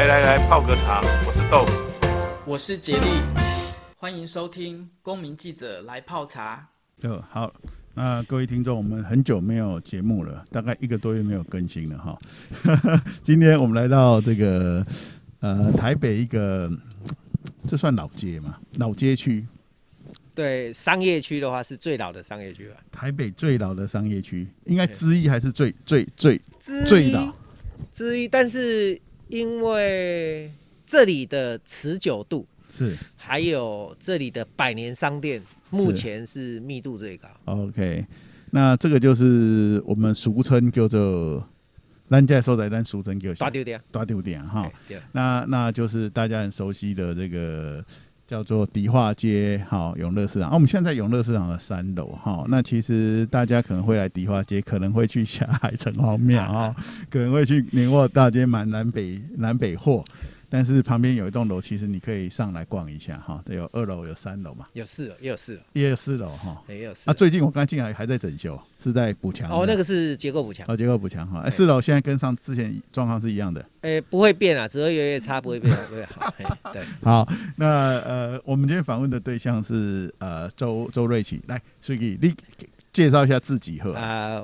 来来来，泡个茶。我是豆腐，我是杰利，欢迎收听《公民记者来泡茶》。嗯，好，那各位听众，我们很久没有节目了，大概一个多月没有更新了哈。今天我们来到这个呃台北一个，这算老街嘛？老街区。对，商业区的话是最老的商业区吧？台北最老的商业区，应该之一还是最最最最老之一？但是因为这里的持久度是，还有这里的百年商店，目前是密度最高。OK，那这个就是我们俗称叫做“咱家所在”，咱俗称叫大丢店，大丢店哈。那那就是大家很熟悉的这个。叫做迪化街，好永乐市场。啊，我们现在在永乐市场的三楼，哈。那其实大家可能会来迪化街，可能会去霞海城隍庙，哈，可能会去宁沃大街买南北南北货。但是旁边有一栋楼，其实你可以上来逛一下哈。有二楼，有三楼嘛？有四楼，也有四楼，也有四楼哈。也有四。啊，最近我刚进来还在整修，是在补强。哦，那个是结构补强。哦，结构补强哈。哎，四楼现在跟上之前状况是一样的。哎，不会变啊，只会越来越差，不会变，不会好。对。好，那呃，我们今天访问的对象是呃周周瑞奇，来，所以你介绍一下自己呵。啊，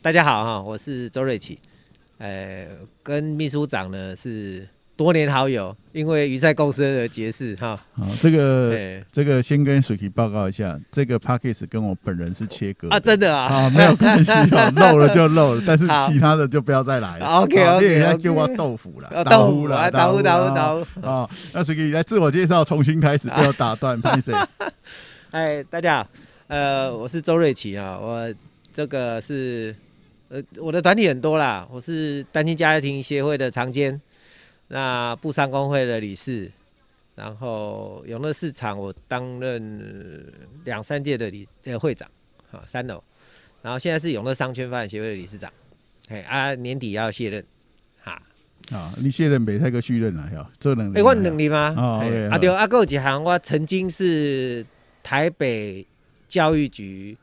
大家好哈，我是周瑞奇，呃，跟秘书长呢是。多年好友，因为鱼菜共生而结识哈。好，这个这个先跟水 k 报告一下，这个 p a c k a g e 跟我本人是切割啊，真的啊，啊没有关系，漏了就漏了，但是其他的就不要再来了。OK OK，人家叫我豆腐了，豆腐了，豆腐豆腐豆腐啊。那水 k 来自我介绍，重新开始，不要打断，潘 Sir。哎，大家好，呃，我是周瑞奇啊，我这个是呃我的团体很多啦，我是单亲家庭协会的常监。那布商工会的理事，然后永乐市场我担任两三届的理呃会长，好三楼，然后现在是永乐商圈发展协会的理事长，哎啊年底要卸任，哈。啊你卸任没太个续任了要做能力，哎我能力吗？哦啊对啊，还有一项我曾经是台北教育局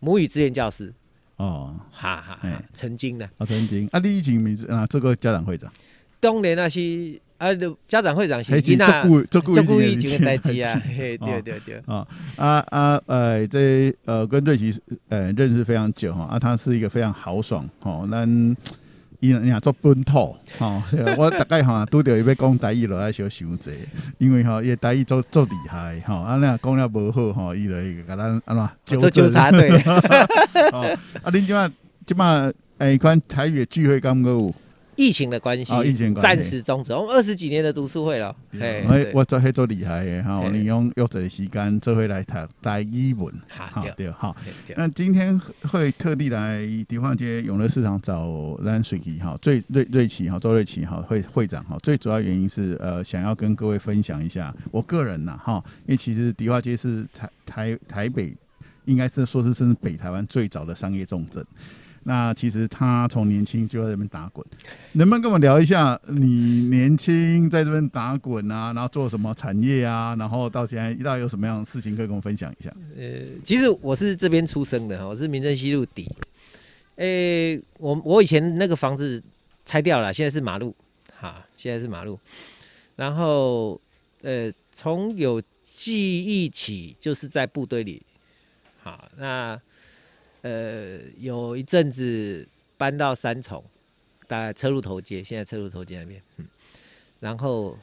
母语资源教师，哦。哈哈，曾经的啊曾经啊你以前名字啊这个家长会长。当年啊是啊，家长会长是是这故这故意前的代志啊，对对对。啊啊啊呃这呃跟瑞奇呃认识非常久哈啊，他是一个非常豪爽哦，咱伊俩做本土哦，我大概哈拄着伊要讲台语落来小想者，因为哈伊台语做做厉害哈，啊那讲了无好哈，伊就甲咱安怎纠纠察队，啊恁即马即马诶款台语聚会敢有？疫情的关系，暂时终止。我们二十几年的读书会了，哎，我做黑做厉害的哈，利用约这个时间做回来读台语文，好对好。那今天会特地来迪化街永乐市场找蓝水奇哈，最瑞瑞奇哈，周瑞奇哈会会长哈，最主要原因是呃想要跟各位分享一下我个人呐哈，因为其实迪化街是台台台北，应该是说是甚至北台湾最早的商业重镇。那其实他从年轻就在这边打滚，能不能跟我聊一下你年轻在这边打滚啊，然后做什么产业啊，然后到现在到底有什么样的事情可以跟我分享一下？呃，其实我是这边出生的，我是民生西路底。诶，我我以前那个房子拆掉了，现在是马路，哈，现在是马路。然后呃，从有记忆起就是在部队里，好那。呃，有一阵子搬到三重，大概车路头街，现在车路头街那边。嗯，然后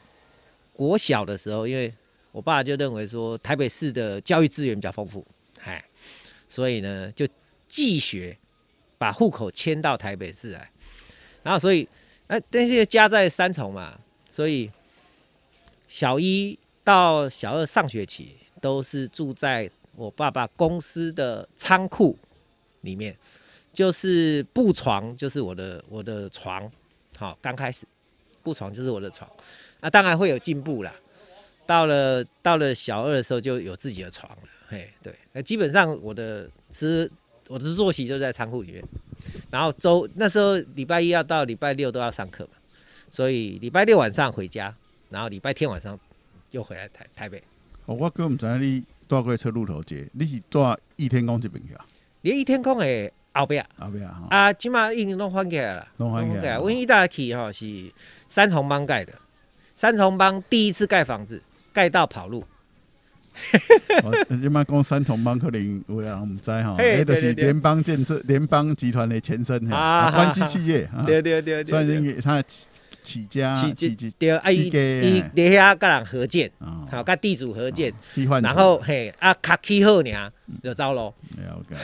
国小的时候，因为我爸就认为说台北市的教育资源比较丰富，哎，所以呢就继学，把户口迁到台北市来。然后所以，哎，但是家在三重嘛，所以小一到小二上学期都是住在我爸爸公司的仓库。里面就是布床，就是我的我的床，好，刚开始布床就是我的床，那当然会有进步啦。到了到了小二的时候就有自己的床了，嘿，对，那基本上我的吃我的作息就在仓库里面，然后周那时候礼拜一要到礼拜六都要上课嘛，所以礼拜六晚上回家，然后礼拜天晚上又回来台台北。哦，我哥不知道你住过车路头街，你是住倚天宫这边去啊？连一天空诶，后壁后壁哈。啊，即马已经拢翻起来了，拢翻起来。阮一大去吼是三重帮盖的，三重帮第一次盖房子，盖到跑路。即马讲三重帮可能有人毋知吼，迄就是联邦建设联邦集团的前身哈，关系企业。对对对对。算是他起家，起起对啊，伊伊伫遐甲人合建，好甲地主合建，然后嘿啊，卡起好尔就走咯。了解。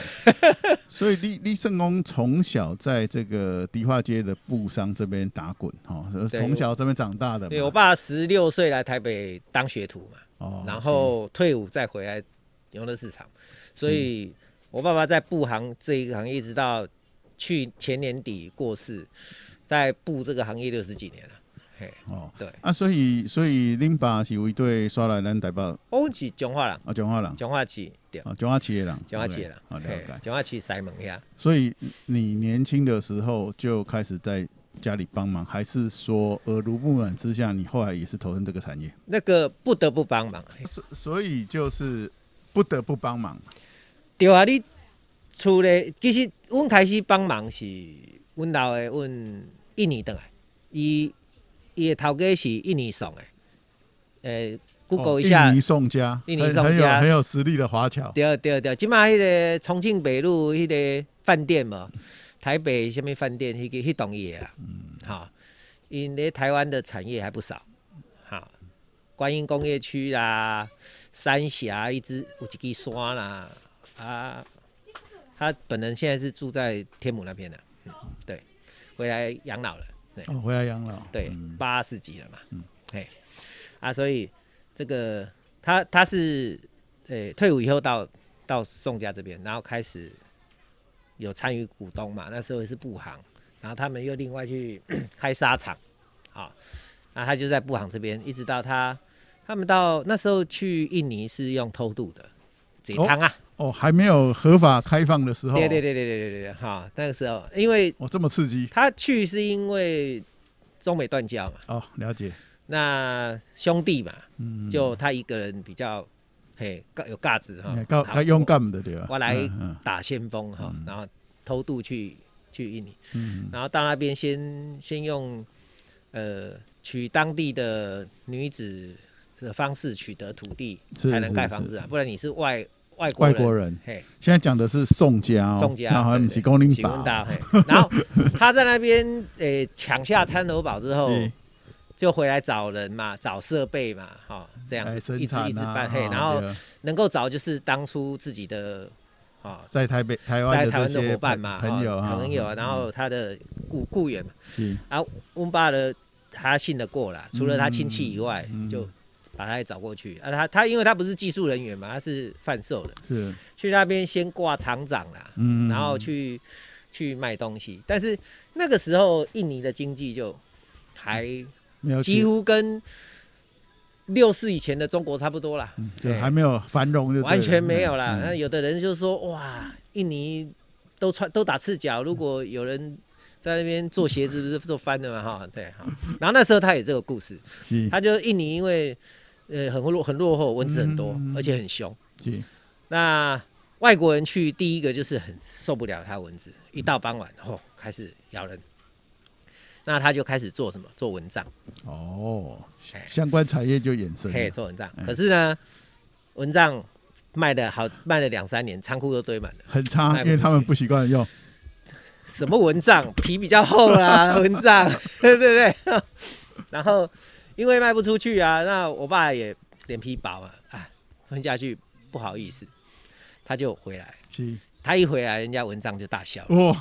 所以李李圣公从小在这个迪化街的布商这边打滚哈，从小这边长大的。对我爸十六岁来台北当学徒嘛。哦，然后退伍再回来永乐市场，所以我爸爸在布行这一个行业，一直到去前年底过世，在布这个行业六十几年了。嘿，哦，对。啊，所以所以恁爸是为对刷来咱台北，我是彰化人，啊，彰化人，彰化市，对，啊，彰化市的人，彰化市的人，好了解，彰化市西门呀。所以你年轻的时候就开始在。家里帮忙，还是说耳濡目染之下，你后来也是投身这个产业？那个不得不帮忙，所所以就是不得不帮忙。对啊，你厝内其实阮开始帮忙是阮老的阮印尼的来，伊伊的头家是印尼送的。诶，Google 一下，印尼送家，印尼送家很有实力的华侨。对对对，今嘛迄个重庆北路迄个饭店嘛。台北什么饭店？迄个迄栋嘢啦，嗯，好，因咧台湾的产业还不少，好，观音工业区啦，三峡一只有一支山啦，啊，他本人现在是住在天母那边的，嗯，对，回来养老了，对，哦，回来养老，对，八十几了嘛，嗯，哎，啊，所以这个他他是，呃，退伍以后到到宋家这边，然后开始。有参与股东嘛？那时候是布行，然后他们又另外去 开纱厂，好，那他就在布行这边，一直到他他们到那时候去印尼是用偷渡的，这趟啊。哦，哦，还没有合法开放的时候，对对对对对对对，哈，那个时候因为哦这么刺激，他去是因为中美断交嘛，哦，了解，那兄弟嘛，嗯，就他一个人比较。嘿，有架子哈，够勇敢的对吧？我来打先锋哈，然后偷渡去去印尼，嗯然后到那边先先用呃娶当地的女子的方式取得土地，才能盖房子啊，不然你是外外国人。外国人，嘿，现在讲的是宋家，宋家，然后是公领堡，然后他在那边 诶抢下滩头堡之后。就回来找人嘛，找设备嘛，哈，这样子一直一直办，嘿，然后能够找就是当初自己的，啊，在台北、台湾在台湾的伙伴嘛，朋友朋友啊，然后他的雇雇员嘛，啊，我们爸的他信得过啦，除了他亲戚以外，就把他也找过去，啊，他他因为他不是技术人员嘛，他是贩售的，是去那边先挂厂长啦，嗯，然后去去卖东西，但是那个时候印尼的经济就还。几乎跟六四以前的中国差不多啦，对，还没有繁荣，完全没有啦。那有的人就说：“哇，印尼都穿都打赤脚，如果有人在那边做鞋子，不是做翻的嘛？”哈，对哈。然后那时候他也这个故事，他就印尼因为呃很落很落后，蚊子很多，而且很凶。那外国人去第一个就是很受不了他蚊子，一到傍晚后开始咬人。那他就开始做什么？做蚊帐哦，相关产业就衍生。可以做蚊帐，可是呢，蚊帐卖的好，卖了两三年，仓库都堆满了，很差，因为他们不习惯用。什么蚊帐？皮比较厚啦，蚊帐，对不对。然后因为卖不出去啊，那我爸也脸皮薄啊，哎，吞下去不好意思，他就回来。是，他一回来，人家蚊帐就大笑。哦。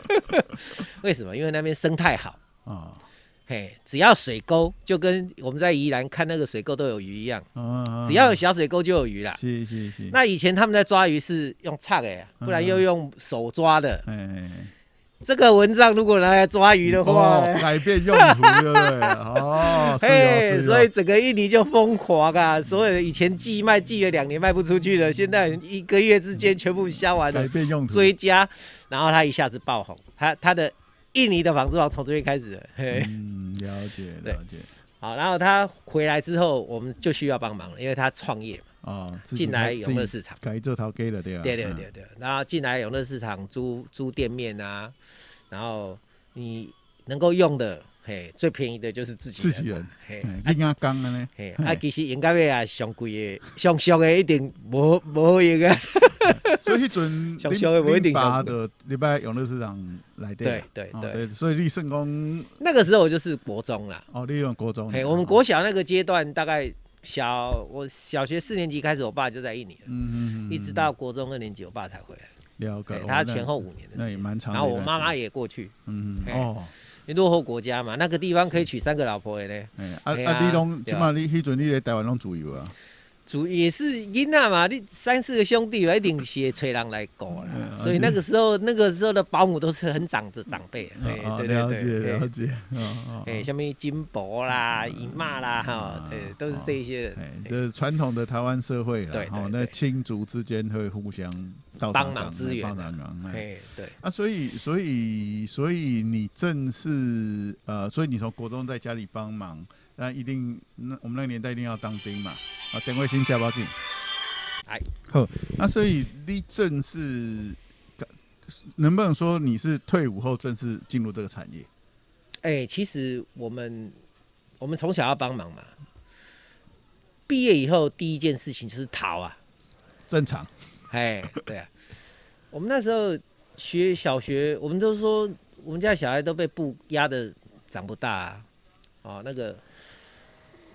为什么？因为那边生态好啊，哦、嘿，只要水沟就跟我们在宜兰看那个水沟都有鱼一样，哦、只要有小水沟就有鱼啦。是是是。那以前他们在抓鱼是用叉的，不然又用手抓的。嗯这个蚊帐如果拿来抓鱼的话，改变用途，对不对？哦，嘿，所以整个印尼就疯狂啊！所有的以前寄卖寄了两年卖不出去了，现在一个月之间全部销完了，改变用途，追加，然后他一下子爆红，他他的印尼的纺织王从这边开始的。嗯，了解了解。好，然后他回来之后，我们就需要帮忙了，因为他创业嘛。哦，进来永乐市场，改这套给了对啊，对对对对，然后进来永乐市场租租店面啊，然后你能够用的。嘿，最便宜的就是自己人，自己人，嘿，你刚刚呢？嘿，啊，其实应该要啊，上贵的、上俗的一定无无用啊。所以迄阵 上俗的不一定上的礼拜永乐市场来的，对对对，所以立圣公那个时候就是国中啦。哦，利用国中。嘿，我们国小那个阶段，大概小我小学四年级开始，我爸就在印尼了，嗯嗯，一直到国中二年级，我爸才回来。了解，他前后五年的，那也蛮长。然后我妈妈也过去，嗯哦。你落后国家嘛，那个地方可以娶三个老婆的嘞。哎，啊啊，你拢起码你迄阵你在台湾拢自由啊？主也是囡仔嘛，你三四个兄弟，一定是会找人来顾啦。所以那个时候，那个时候的保姆都是很长的长辈。对了解了解。哎，什么金伯啦、姨妈啦，哈，对，都是这些人。哎，这是传统的台湾社会了。对，哦，那亲族之间会互相。帮忙支援，哎，对啊，所以所以所以你正是呃，所以你从国中在家里帮忙，那一定那我们那个年代一定要当兵嘛，啊，等卫星加把劲，哎，好，那所以你正是能不能说你是退伍后正式进入这个产业？哎，其实我们我们从小要帮忙嘛，毕业以后第一件事情就是逃啊，正常。哎，对啊，我们那时候学小学，我们都说我们家小孩都被布压的长不大啊。哦，那个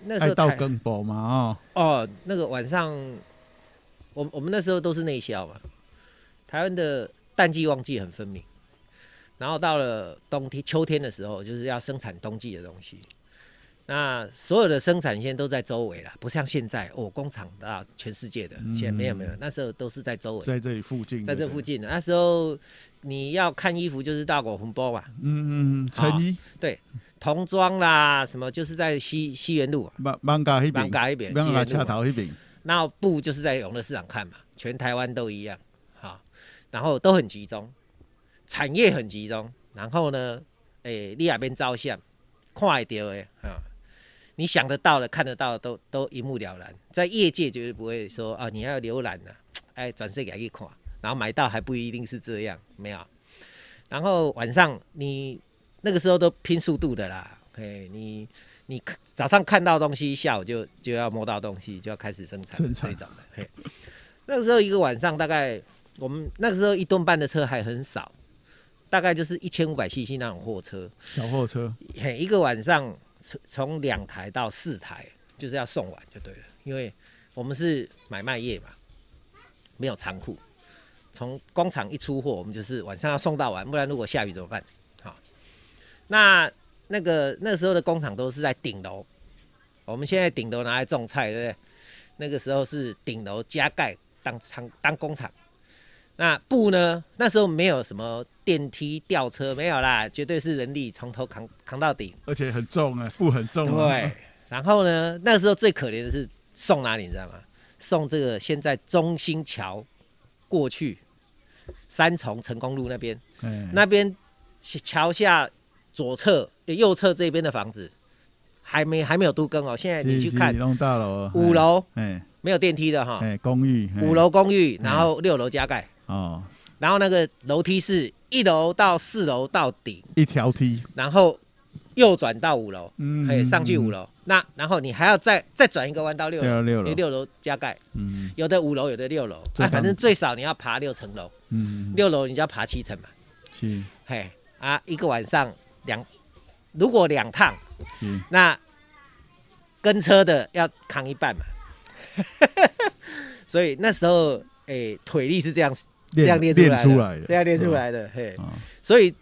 那时候到更薄嘛，哦哦，那个晚上，我我们那时候都是内销嘛。台湾的淡季旺季很分明，然后到了冬天、秋天的时候，就是要生产冬季的东西。那所有的生产线都在周围了，不像现在哦，工厂啊，全世界的，现在没有没有，那时候都是在周围，在这里附近，在这附近的。那时候你要看衣服，就是到果红包嘛，嗯嗯，成衣，对，童装啦，什么就是在西西园路，艋艋舺那边，艋舺那边，艋舺恰头那边。那布就是在永乐市场看嘛，全台湾都一样，好，然后都很集中，产业很集中，然后呢，哎，你那边照相，看得到的啊。你想得到的、看得到的都都一目了然，在业界绝对不会说啊，你要浏览呢，哎，转身给他一看，然后买到还不一定是这样，没有。然后晚上你那个时候都拼速度的啦，嘿，你你早上看到东西，下午就就要摸到东西，就要开始生产，生产的，嘿。那个时候一个晚上大概我们那个时候一吨半的车还很少，大概就是一千五百 CC 那种货车，小货车，嘿，一个晚上。从从两台到四台，就是要送完就对了，因为我们是买卖业嘛，没有仓库。从工厂一出货，我们就是晚上要送到完，不然如果下雨怎么办？好，那那个那个时候的工厂都是在顶楼，我们现在顶楼拿来种菜，对不对？那个时候是顶楼加盖当仓当工厂。那布呢？那时候没有什么电梯、吊车，没有啦，绝对是人力从头扛扛到底，而且很重啊，布很重啊。对，然后呢，那时候最可怜的是送哪里，你知道吗？送这个现在中心桥过去三重成功路那边，欸、那边桥下左侧、右侧这边的房子还没还没有都更哦。现在你去看大楼五楼，哎、没有电梯的哈，哎、公寓五楼公寓，然后六楼加盖。哦，然后那个楼梯是一楼到四楼到顶。一条梯，然后右转到五楼，嗯，可以上去五楼。那然后你还要再再转一个弯到六楼，六楼六楼。加盖，嗯，有的五楼，有的六楼，那反正最少你要爬六层楼，嗯，六楼你就要爬七层嘛，是，嘿啊，一个晚上两，如果两趟，是，那跟车的要扛一半嘛，所以那时候哎腿力是这样。这样练出来的，这样练出来的，嘿，所以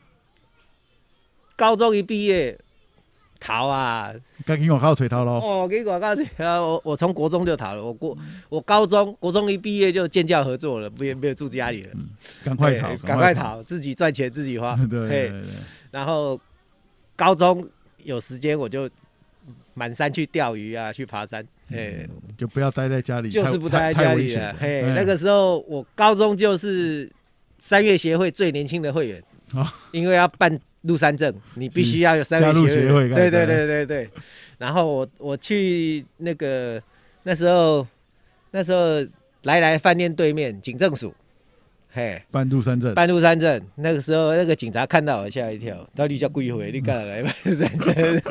高中一毕业逃啊，跟给我靠腿逃喽。哦，给我靠腿啊！我我从国中就逃了，我国我高中国中一毕业就建教合作了，没有没有住家里了，赶快逃，赶快逃，自己赚钱自己花。对对对。然后高中有时间我就满山去钓鱼啊，去爬山。哎，就不要待在家里，就是不待在家里了。嘿，那个时候我高中就是三月协会最年轻的会员，因为要办入山证，你必须要有三月协会。对对对对对。然后我我去那个那时候那时候来来饭店对面警政署。嘿，半渡山镇，半渡山镇。那个时候，那个警察看到我吓一跳，到底叫鬼回？你干嘛来半路山镇？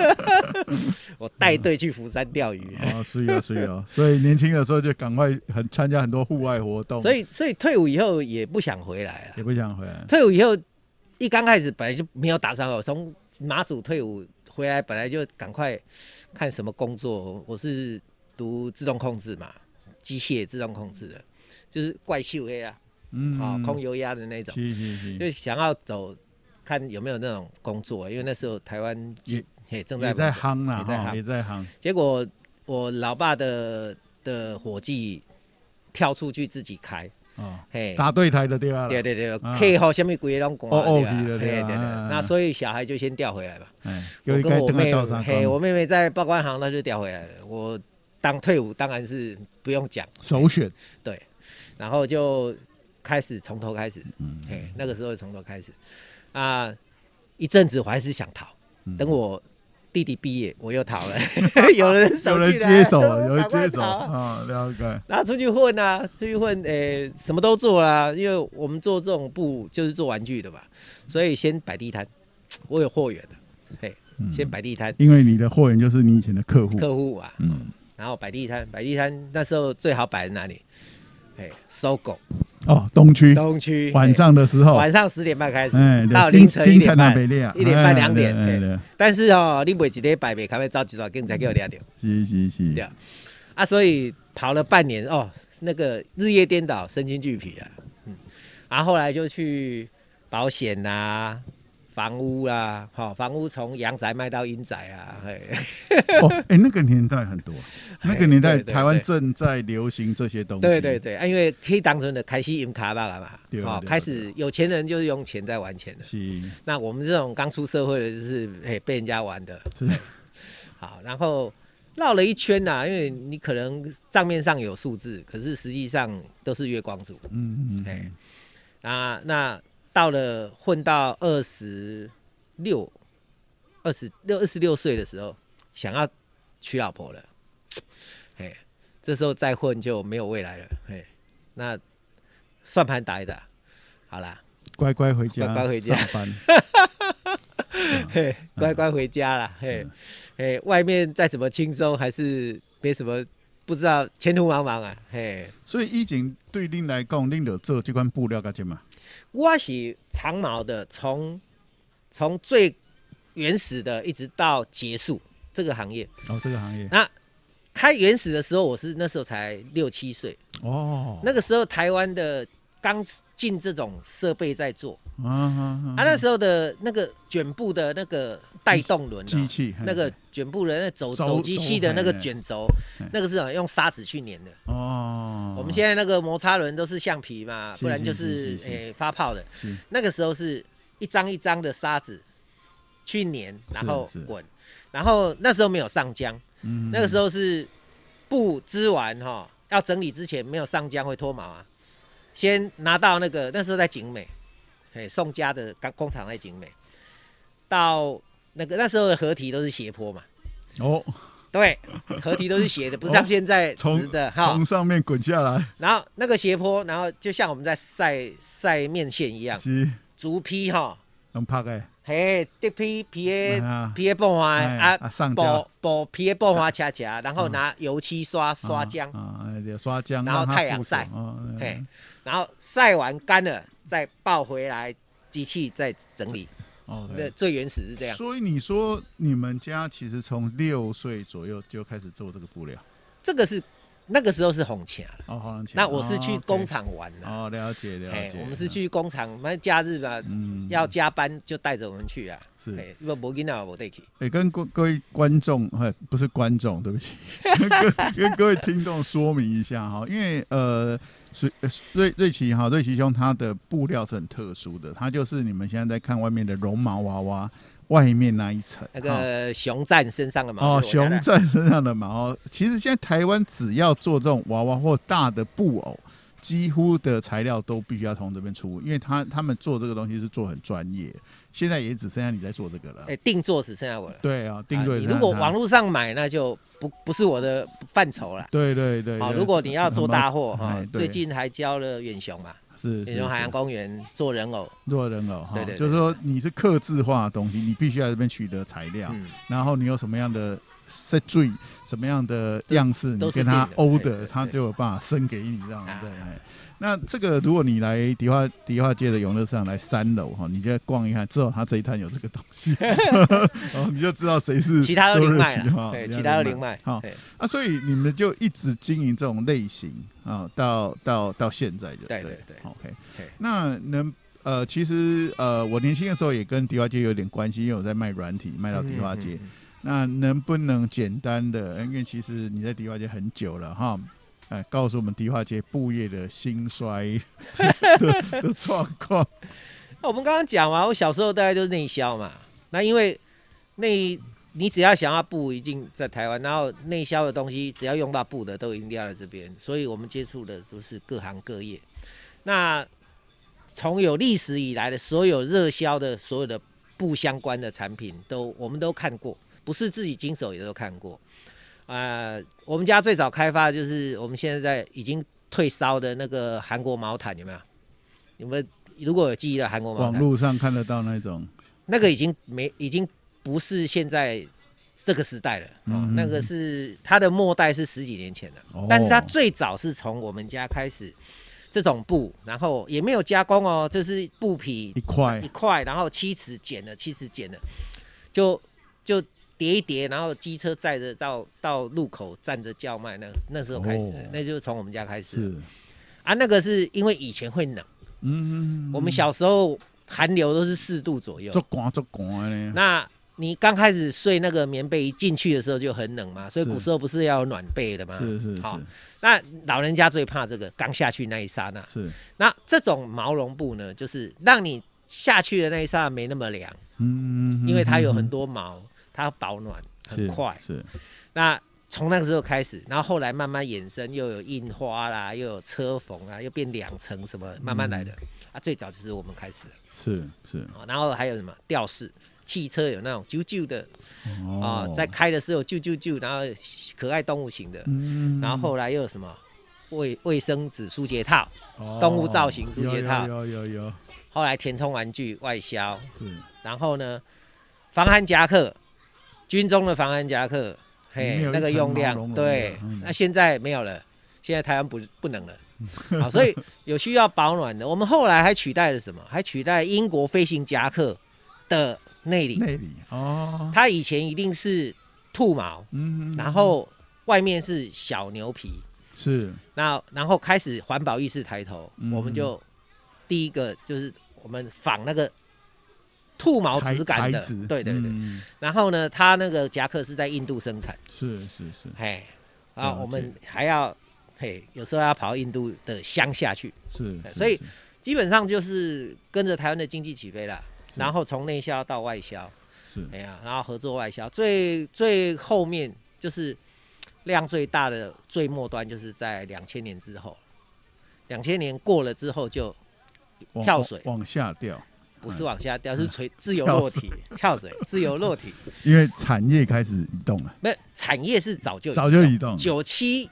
我带队去福山钓鱼。哦，是啊，是啊。所以年轻的时候就赶快很参加很多户外活动。所以，所以退伍以后也不想回来了，也不想回来。退伍以后，一刚开始本来就没有打算哦。从马祖退伍回来，本来就赶快看什么工作。我是读自动控制嘛，机械自动控制的，就是怪秀黑啊。嗯，哦，空油压的那种，是是是，就想要走，看有没有那种工作，因为那时候台湾也正在也在夯啊，也在夯，也在夯。结果我老爸的的伙计跳出去自己开，哦，嘿，打对台的对吧？对对对，客户什么鬼拢讲啊，对对对，那所以小孩就先调回来吧。我跟我妹，嘿，我妹妹在报关行，那就调回来了。我当退伍当然是不用讲，首选。对，然后就。开始从头开始，嗯，嘿，那个时候从头开始，啊，一阵子我还是想逃，嗯、等我弟弟毕业，我又逃了，有人 有人接手了，有人接手啊，了解。然后出去混啊，出去混，诶、欸，什么都做啦，因为我们做这种布就是做玩具的嘛，所以先摆地摊，我有货源的，嘿，嗯、先摆地摊，因为你的货源就是你以前的客户，客户啊，嗯，然后摆地摊，摆地摊那时候最好摆在哪里？嘿，搜狗。哦，东区，东区晚上的时候，晚上十点半开始，到凌晨一点半，一点半两点。但是哦，你每几天摆没开会着急了，更才给我两点。是是是。对啊，所以跑了半年哦，那个日夜颠倒，身心俱疲啊。嗯，然后后来就去保险呐。房屋啊，好，房屋从阳宅卖到阴宅啊，嘿，哦，哎、欸，那个年代很多，那个年代台湾正在流行这些东西，对对对，啊，因为可以当成的开西用卡吧嘛，对吧？开始有钱人就是用钱在玩钱的，是，那我们这种刚出社会的，就是哎被人家玩的，是，好，然后绕了一圈呐、啊，因为你可能账面上有数字，可是实际上都是月光族，嗯嗯，哎，啊那。到了混到二十六、二十六、二十六岁的时候，想要娶老婆了，哎，这时候再混就没有未来了，哎，那算盘打一打，好啦，乖乖回家，乖乖回家。上班，嘿，乖乖回家了，嘿，嘿，外面再怎么轻松，还是没什么，不知道前途茫茫啊，嘿。所以以前对您来讲，您有做这款布料干什么？我是长毛的，从从最原始的一直到结束这个行业。哦，这个行业。那开原始的时候，我是那时候才六七岁。哦。那个时候台湾的刚进这种设备在做。啊！那时候的那个卷布的那个带动轮机器，那个卷布的那走走机器的那个卷轴，那个是用砂纸去粘的。哦。我们现在那个摩擦轮都是橡皮嘛，不然就是诶发泡的。是。那个时候是一张一张的砂纸去粘，然后滚，然后那时候没有上浆。嗯。那个时候是布织完哈，要整理之前没有上浆会脱毛啊。先拿到那个那时候在景美。哎，宋家的工工厂在景美，到那个那时候的河堤都是斜坡嘛。哦，对，河堤都是斜的，不像现在直的哈。从上面滚下来，然后那个斜坡，然后就像我们在晒晒面线一样，是。竹坯哈，能拍的。嘿，竹坯皮的皮的布花啊，剥剥皮的布花掐掐，然后拿油漆刷刷浆。啊，刷浆，然后太阳晒，嘿，然后晒完干了。再抱回来，机器再整理。哦，那最原始是这样。所以你说你们家其实从六岁左右就开始做这个布料？这个是那个时候是红钱哦，红钱。那我是去工厂玩的。哦，了解了解。我们是去工厂，反正假日吧，嗯，要加班就带着我们去啊。是。哎，跟各各位观众，哎不是观众，对不起，跟各位听众说明一下哈，因为呃。瑞瑞瑞奇哈，瑞奇兄他的布料是很特殊的，他就是你们现在在看外面的绒毛娃娃外面那一层，那个熊战身上的毛哦，熊战身上的毛。其实现在台湾只要做这种娃娃或大的布偶，几乎的材料都必须要从这边出，因为他他们做这个东西是做很专业，现在也只剩下你在做这个了。哎，定做只剩下我了。对啊，定做。你如果网络上买，那就不不是我的范畴了。对对对。好，如果你要做大货 哈，最近还教了远雄嘛，是远雄海洋公园做人偶，做人偶哈。对对。就是说你是刻字化的东西，你必须在这边取得材料，然后你有什么样的。设最什么样的样式，你跟他 order，他就有办法生给你这样。对，那这个如果你来迪化迪化街的永乐市场来三楼哈，你就逛一看，之后他这一摊有这个东西，然 后你就知道谁是其他的零卖，对，其他的零卖。好，啊，所以你们就一直经营这种类型啊，到到到现在的。对对对。OK，那能呃，其实呃，我年轻的时候也跟迪化街有点关系，因为我在卖软体，卖到迪化街。那能不能简单的？因为其实你在迪化街很久了哈，哎，告诉我们迪化街布业的兴衰 的状况。那我们刚刚讲嘛，我小时候大概都是内销嘛。那因为内你只要想要布，一定在台湾，然后内销的东西只要用到布的，都一定要在这边。所以我们接触的都是各行各业。那从有历史以来的所有热销的所有的布相关的产品，都我们都看过。不是自己经手也都看过，啊、呃，我们家最早开发的就是我们现在已经退烧的那个韩国毛毯，有没有？有没有？如果有记忆的韩国毛毯，网络上看得到那种，那个已经没，已经不是现在这个时代了。哦，嗯、那个是它的末代是十几年前的，哦、但是它最早是从我们家开始这种布，然后也没有加工哦，就是布匹一块一块，然后七尺剪了，七尺剪了，就就。叠一叠，然后机车载着到到路口站着叫卖，那那时候开始，哦、那就是从我们家开始。是啊，那个是因为以前会冷，嗯，我们小时候寒流都是四度左右，足寒足寒的。那你刚开始睡那个棉被一进去的时候就很冷嘛，所以古时候不是要有暖被的嘛？是是是。好，那老人家最怕这个，刚下去那一刹那。是。那这种毛绒布呢，就是让你下去的那一刹那没那么凉，嗯，因为它有很多毛。它保暖很快，是，是。那从那个时候开始，然后后来慢慢衍生，又有印花啦，又有车缝啊，又变两层什么，慢慢来的。嗯、啊，最早就是我们开始的，是是。然后还有什么？吊饰，汽车有那种啾啾的，哦、啊，在开的时候啾啾啾，然后可爱动物型的，嗯、然后后来又有什么卫卫生纸舒洁套，哦、动物造型舒洁套，有有有，有有有。后来填充玩具外销，是。然后呢，防寒夹克。军中的防寒夹克，嘿，那个用量，对，嗯、那现在没有了，现在台湾不不能了，好，所以有需要保暖的，我们后来还取代了什么？还取代英国飞行夹克的内里，内里哦，它以前一定是兔毛，嗯，然后外面是小牛皮，是，那然后开始环保意识抬头，嗯、我们就第一个就是我们仿那个。兔毛质感的，对对对。嗯、然后呢，它那个夹克是在印度生产，是是是。嘿，然后我们还要嘿，有时候要跑到印度的乡下去，是。所以基本上就是跟着台湾的经济起飞了，然后从内销到外销，是。哎呀，然后合作外销，最最后面就是量最大的最末端，就是在两千年之后，两千年过了之后就跳水往，往下掉。不是往下掉，是垂自由落体跳水，自由落体。因为产业开始移动了，没有产业是早就早就移动。九七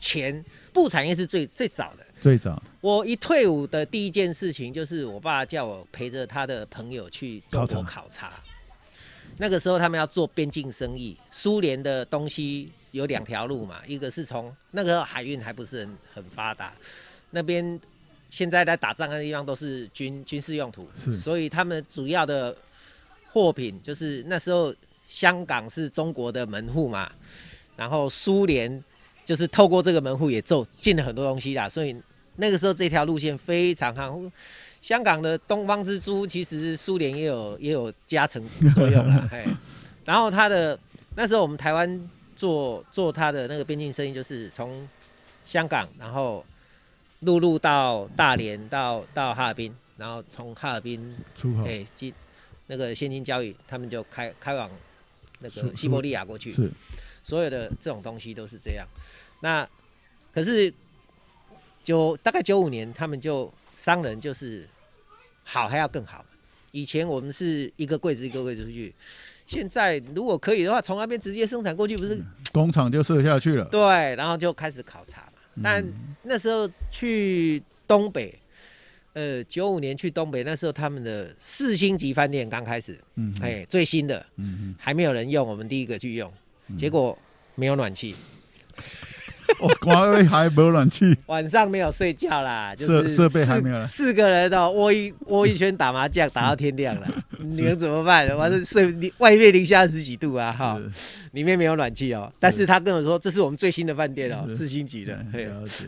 前布产业是最最早的，最早。我一退伍的第一件事情就是，我爸叫我陪着他的朋友去中国考察。那个时候他们要做边境生意，苏联的东西有两条路嘛，一个是从那个海运还不是很很发达，那边。现在在打仗的地方都是军军事用途，所以他们主要的货品就是那时候香港是中国的门户嘛，然后苏联就是透过这个门户也做进了很多东西啦，所以那个时候这条路线非常好。香港的东方之珠其实苏联也有也有加成作用啦，嘿。然后他的那时候我们台湾做做他的那个边境生意，就是从香港，然后。陆路到大连，到到哈尔滨，然后从哈尔滨出口，哎，进那个现金交易，他们就开开往那个西伯利亚过去。是，所有的这种东西都是这样。那可是九大概九五年，他们就商人就是好还要更好。以前我们是一个柜子一个柜子出去，现在如果可以的话，从那边直接生产过去，不是、嗯、工厂就设下去了。对，然后就开始考察嘛。但那时候去东北，呃，九五年去东北，那时候他们的四星级饭店刚开始，嗯，哎，最新的，嗯，还没有人用，我们第一个去用，结果没有暖气。哦，光位还没有暖气，晚上没有睡觉啦，就是设备还没有，四个人哦，窝一窝一圈打麻将，打到天亮了，你能怎么办？完了睡，外面零下二十几度啊，哈，里面没有暖气哦。但是他跟我说，这是我们最新的饭店哦，四星级的。了解。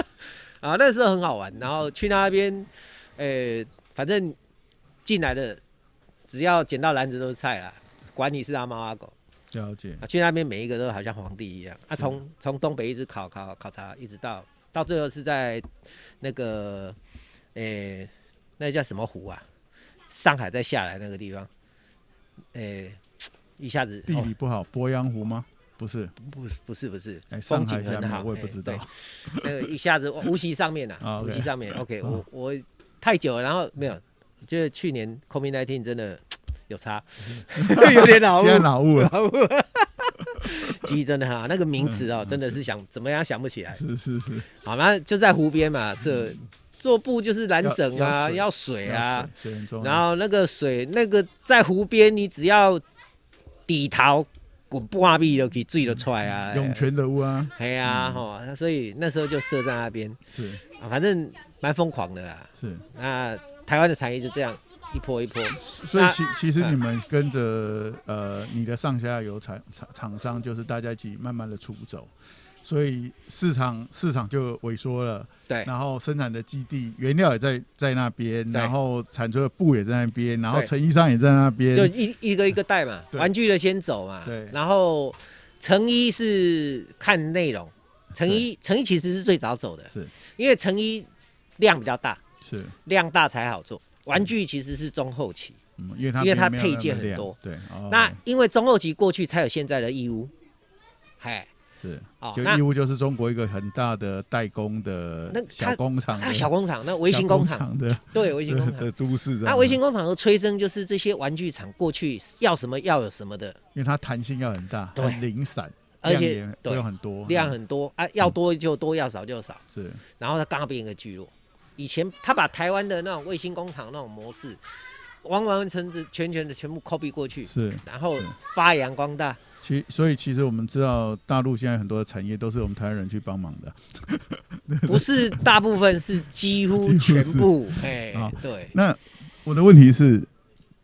啊，那时候很好玩，然后去那边，呃，反正进来的只要捡到篮子都是菜啦，管你是阿猫阿狗。了解。啊，去那边每一个都好像皇帝一样。啊，从从东北一直考考考察，一直到到最后是在那个诶、欸，那叫什么湖啊？上海再下来那个地方，诶、欸，一下子地理不好，鄱阳湖吗？不是，不不是不是，哎、欸，风景很好，我也不知道。欸、那个一下子无锡上面啊，无锡上面，OK，我我我太久了，然后没有，就是去年 COVID-19 真的。有差，有点脑雾，脑雾了。记忆真的很好，那个名词哦，真的是。想怎么样想不起来。是是是，好，那就在湖边嘛，是做布就是蓝整啊，要水啊，然后那个水，那个在湖边，你只要底头滚半米就可以醉得出来啊，涌泉的屋啊，对啊，哈，所以那时候就设在那边，是。啊，反正蛮疯狂的啦。是，那台湾的产业就这样。一波一波，所以其其实你们跟着呃你的上下游厂厂厂商，就是大家一起慢慢的出走，所以市场市场就萎缩了，对，然后生产的基地原料也在在那边，然后产出的布也在那边，然后成衣商也在那边，就一一个一个带嘛，玩具的先走嘛，对，然后成衣是看内容，成衣成衣其实是最早走的，是。因为成衣量比较大，是。量大才好做。玩具其实是中后期，嗯，因为它因为它配件很多，对，哦、那因为中后期过去才有现在的义乌，嗨，是，哦，就义乌就是中国一个很大的代工的小工厂，那小工厂，那微型工厂的，对，微型工厂 的都市，那微型工厂的催生就是这些玩具厂过去要什么要有什么的，因为它弹性要很大，对，很零散，而且都有很多，量很多啊，要多就多，要少就少，是，然后它刚好变一个聚落。以前他把台湾的那种卫星工厂那种模式，完完全全全全的全部 copy 过去，是，然后发扬光大。其所以其实我们知道，大陆现在很多的产业都是我们台湾人去帮忙的，不是大部分，是几乎全部。哎，对。那我的问题是，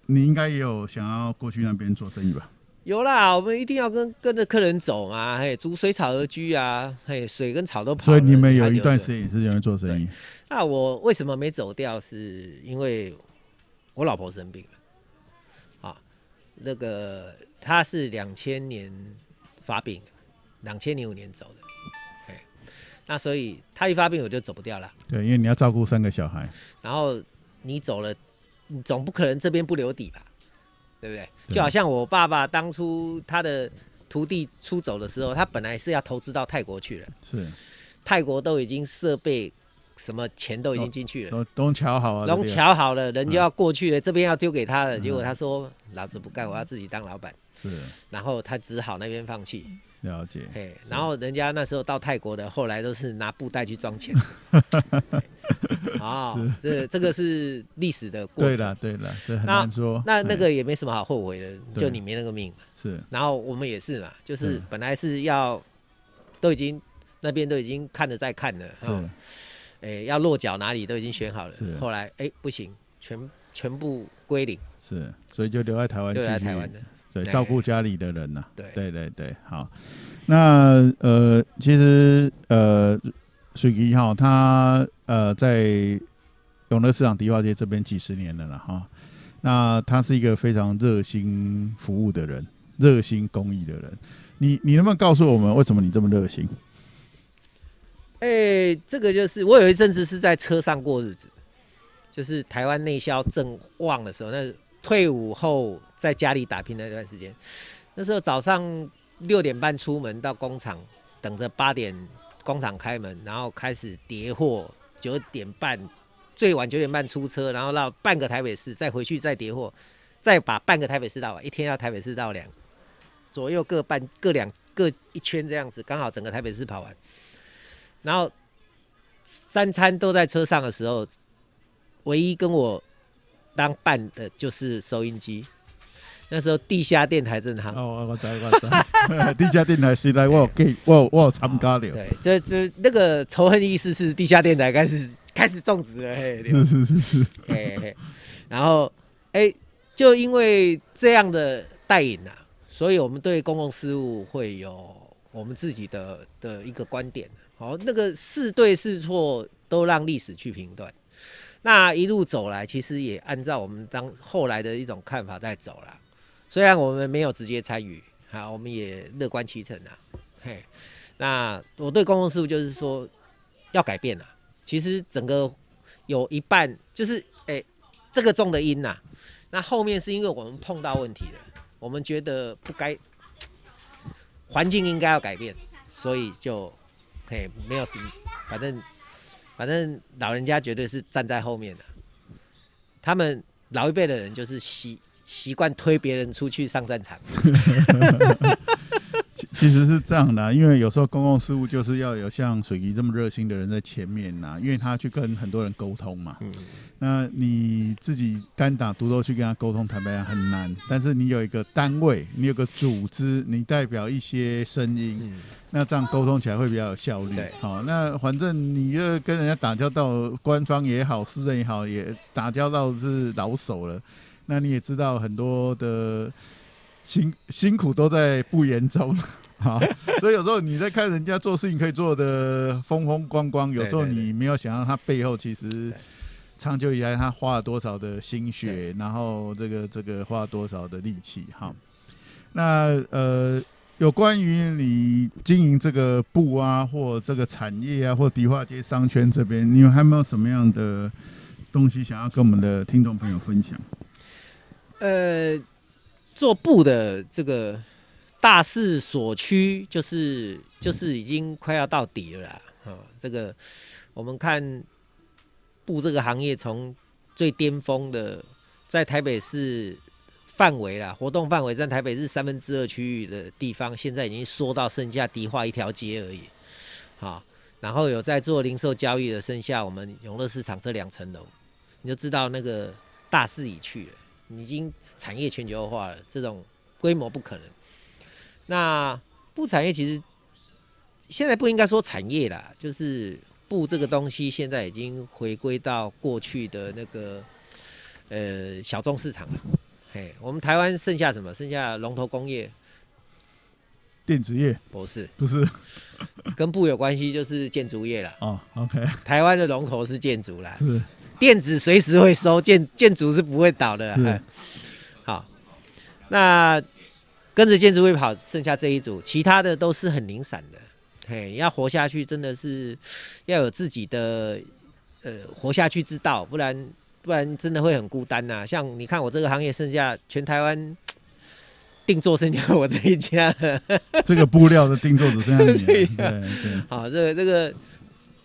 你应该也有想要过去那边做生意吧？有啦，我们一定要跟跟着客人走嘛，嘿，逐水草而居啊，嘿，水跟草都跑。所以你们有一段时间也是在做生意。那我为什么没走掉？是因为我老婆生病了。啊，那个她是两千年发病，两千零五年走的。嘿，那所以她一发病我就走不掉了。对，因为你要照顾三个小孩。然后你走了，你总不可能这边不留底吧？对不对？就好像我爸爸当初他的徒弟出走的时候，他本来是要投资到泰国去了。是，泰国都已经设备什么钱都已经进去了，都都乔好了，都瞧好了，人就要过去了，这边要丢给他了。结果他说：“老子不干，我要自己当老板。”是，然后他只好那边放弃。了解。嘿，然后人家那时候到泰国的，后来都是拿布袋去装钱。啊，这这个是历史的过程。对了，对了，这很难说。那那个也没什么好后悔的，就你没那个命嘛。是。然后我们也是嘛，就是本来是要，都已经那边都已经看着在看了。是。哎，要落脚哪里都已经选好了。是。后来哎不行，全全部归零。是。所以就留在台湾。留在台湾的。对，照顾家里的人呐。对对对对，好。那呃，其实呃。水吉哈，他呃在永乐市场迪化街这边几十年了了哈。那他是一个非常热心服务的人，热心公益的人。你你能不能告诉我们，为什么你这么热心？哎、欸，这个就是我有一阵子是在车上过日子，就是台湾内销正旺的时候，那退伍后在家里打拼那段时间，那时候早上六点半出门到工厂，等着八点。工厂开门，然后开始叠货，九点半最晚九点半出车，然后到半个台北市，再回去再叠货，再把半个台北市绕完，一天要台北市绕两左右各半各两各一圈这样子，刚好整个台北市跑完。然后三餐都在车上的时候，唯一跟我当伴的就是收音机。那时候地下电台正好哦，我知我知，地下电台是来我有给我我有参加了。对，这这那个仇恨意识是地下电台开始开始种植了，嘿，是是是是，嘿嘿。然后哎、欸，就因为这样的带引啊，所以我们对公共事务会有我们自己的的一个观点。好，那个是对是错都让历史去评断。那一路走来，其实也按照我们当后来的一种看法在走了。虽然我们没有直接参与，好，我们也乐观其成啊。嘿，那我对公共事务就是说要改变了。其实整个有一半就是，哎、这个种的因呐，那后面是因为我们碰到问题了，我们觉得不该，环境应该要改变，所以就，嘿，没有什么，反正反正老人家绝对是站在后面的，他们老一辈的人就是习。习惯推别人出去上战场，其其实是这样的，因为有时候公共事务就是要有像水仪这么热心的人在前面呐，因为他去跟很多人沟通嘛。嗯，那你自己单打独斗去跟他沟通，坦白讲很难。但是你有一个单位，你有个组织，你代表一些声音，嗯、那这样沟通起来会比较有效率。好，那反正你要跟人家打交道，官方也好，私人也好，也打交道是老手了。那你也知道很多的辛辛苦都在不言中，好，所以有时候你在看人家做事情可以做的风风光光，有时候你没有想到他背后其实长久以来他花了多少的心血，然后这个这个花了多少的力气，哈。那呃，有关于你经营这个布啊，或这个产业啊，或迪化街商圈这边，你们还没有什么样的东西想要跟我们的听众朋友分享？呃，做布的这个大势所趋，就是就是已经快要到底了啦。啊，这个我们看布这个行业从最巅峰的在台北市范围啦，活动范围在台北市三分之二区域的地方，现在已经缩到剩下迪化一条街而已。好，然后有在做零售交易的，剩下我们永乐市场这两层楼，你就知道那个大势已去了。已经产业全球化了，这种规模不可能。那布产业其实现在不应该说产业啦，就是布这个东西现在已经回归到过去的那个呃小众市场了。嘿，我们台湾剩下什么？剩下龙头工业，电子业？不是，不是，跟布有关系就是建筑业了。哦，OK，台湾的龙头是建筑啦。是。电子随时会收，建建筑是不会倒的。是好，那跟着建筑会跑，剩下这一组，其他的都是很零散的。嘿，要活下去，真的是要有自己的呃活下去之道，不然不然真的会很孤单呐、啊。像你看我这个行业，剩下全台湾 定做剩下我这一家，这个布料的定做只剩下你。对对，好，这个这个。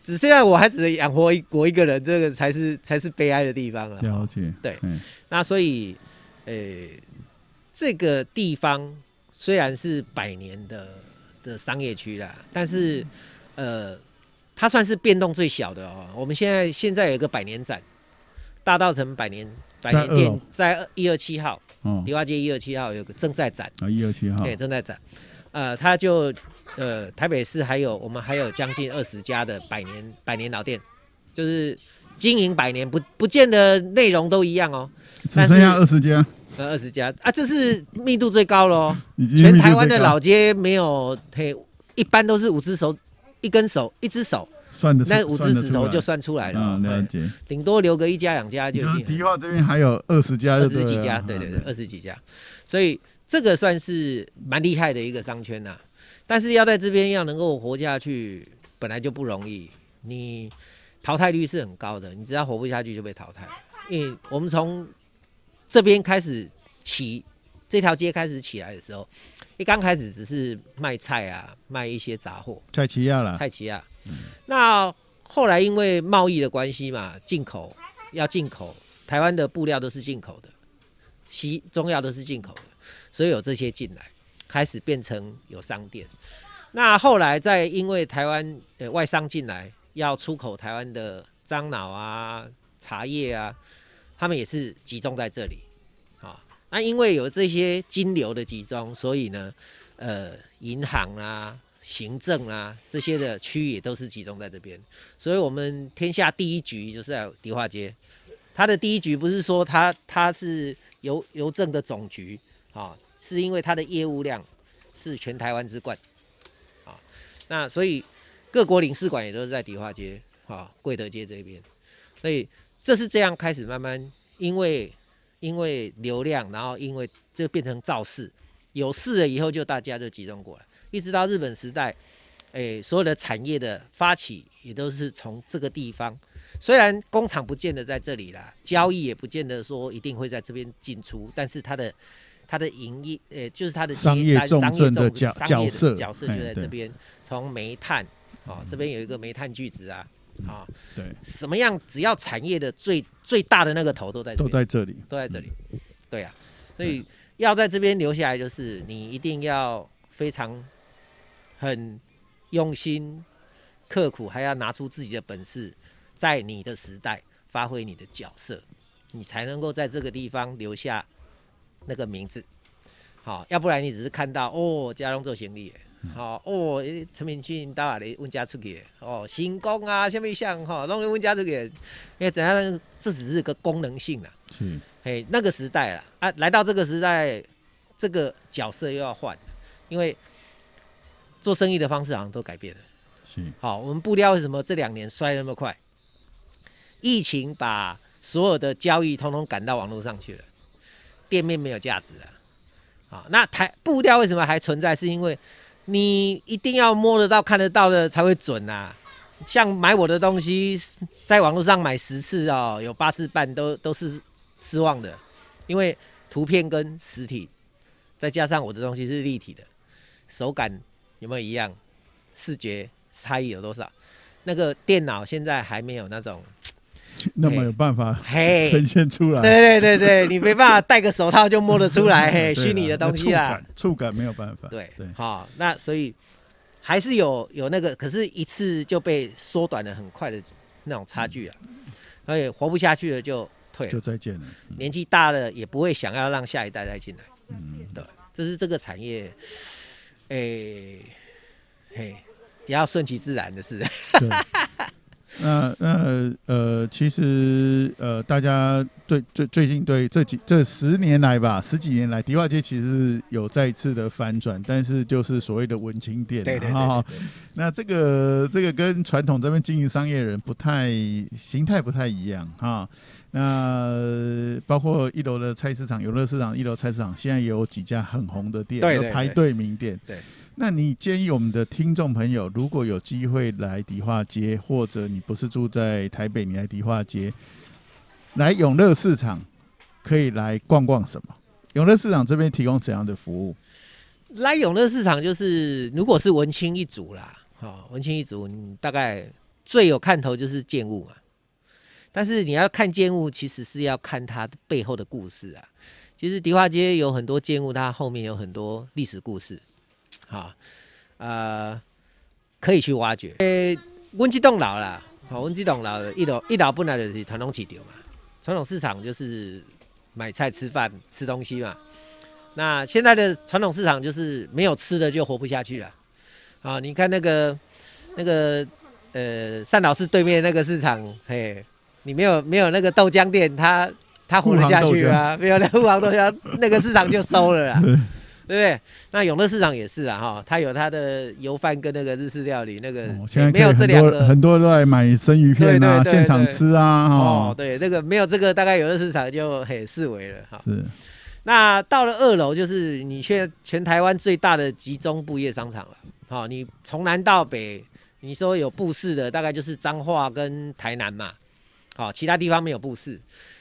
只剩下我还只能养活一我一个人，这个才是才是悲哀的地方了。了解，对，那所以，呃、欸，这个地方虽然是百年的的商业区啦，但是，呃，它算是变动最小的哦。我们现在现在有一个百年展，大道城百年百年店在一二七号，嗯，迪化街一二七号有个正在展。啊，一二七号，对，正在展，呃，他就。呃，台北市还有我们还有将近二十家的百年百年老店，就是经营百年，不不见得内容都一样哦。只剩下二十家，呃，二十家。啊，这是密度最高喽。全台湾的老街没有，嘿，一般都是五只手，一根手，一只手，那五只指头就算出来了。嗯，了解。顶多留个一家两家就。就是迪化这边还有二十家，二十几家，对对对，二十几家，所以这个算是蛮厉害的一个商圈呐、啊。但是要在这边要能够活下去，本来就不容易。你淘汰率是很高的，你只要活不下去就被淘汰。因为我们从这边开始起，这条街开始起来的时候，一刚开始只是卖菜啊，卖一些杂货。菜市仔啦，菜市那后来因为贸易的关系嘛，进口要进口，台湾的布料都是进口的，西中药都是进口的，所以有这些进来，开始变成有商店。那后来再因为台湾呃外商进来要出口台湾的樟脑啊、茶叶啊，他们也是集中在这里。好，那因为有这些金流的集中，所以呢，呃，银行啊、行政啊这些的区域也都是集中在这边。所以我们天下第一局就是在迪化街，它的第一局不是说它它是邮邮政的总局啊，是因为它的业务量是全台湾之冠啊。那所以各国领事馆也都是在迪化街、啊贵德街这边，所以这是这样开始慢慢，因为因为流量，然后因为这变成造势，有势了以后就大家就集中过来，一直到日本时代，哎，所有的产业的发起也都是从这个地方，虽然工厂不见得在这里啦，交易也不见得说一定会在这边进出，但是它的。它的营业，呃，就是它的商业重镇的角角色角色就在这边。从煤炭，啊、哦，这边有一个煤炭巨子啊，啊、哦，对，什么样只要产业的最最大的那个头都在，都在这里，都在这里，对啊，所以要在这边留下来，就是你一定要非常很用心刻苦，还要拿出自己的本事，在你的时代发挥你的角色，你才能够在这个地方留下。那个名字，好，要不然你只是看到哦，家龙做行李，好哦，陈明俊到哪里问家出去，哦，行宫啊，下面像哈，弄问家出去，因为怎样，这只是个功能性啦，是，嘿，那个时代了啊，来到这个时代，这个角色又要换，因为做生意的方式好像都改变了，是，好，我们布料为什么这两年衰那么快？疫情把所有的交易通通赶到网络上去了。店面没有价值了，好，那台布料为什么还存在？是因为你一定要摸得到、看得到的才会准啊。像买我的东西，在网络上买十次哦，有八次半都都是失望的，因为图片跟实体，再加上我的东西是立体的，手感有没有一样？视觉差异有多少？那个电脑现在还没有那种。那么有办法呈现出来？对对对对，你没办法戴个手套就摸得出来，嘿，虚拟的东西啊，触感没有办法。对对，好，那所以还是有有那个，可是一次就被缩短了很快的那种差距啊，所以活不下去了就退了，就再见了。年纪大了也不会想要让下一代再进来。嗯，对，这是这个产业，诶，嘿，也要顺其自然的事。那那呃，其实呃，大家对最最近对这几这十年来吧，十几年来，迪化街其实是有再次的翻转，但是就是所谓的文青店，对对对，对，对，对。那这个这个跟传统这边经营商业的人不太形态不太一样哈。那包括一楼的菜市场、游乐市场一楼菜市场，现在也有几家很红的店，有排队名店。对。那你建议我们的听众朋友，如果有机会来迪化街，或者你不是住在台北，你来迪化街，来永乐市场，可以来逛逛什么？永乐市场这边提供怎样的服务？来永乐市场就是，如果是文青一族啦，哈，文青一族，你大概最有看头就是建物嘛。但是你要看建物，其实是要看它背后的故事啊。其实迪化街有很多建物，它后面有很多历史故事。好，呃，可以去挖掘。诶、欸，温基栋老了，好，温基栋老了，一楼一楼本来就是传统市场嘛，传统市场就是买菜吃饭吃东西嘛。那现在的传统市场就是没有吃的就活不下去了。啊，你看那个那个呃单老师对面那个市场，嘿，你没有没有那个豆浆店，他他活得下去啊？没有那沪杭豆浆，那个市场就收了啦。对不对？那永乐市场也是啊，哈，它有它的油饭跟那个日式料理，那个、哦、现在没有这两个，很多都在买生鱼片啊，对对对对现场吃啊，哦，对，那个没有这个，大概永乐市场就很四维了，哈。是。那到了二楼，就是你现在全台湾最大的集中布业商场了，好，你从南到北，你说有布市的，大概就是彰化跟台南嘛，好，其他地方没有布市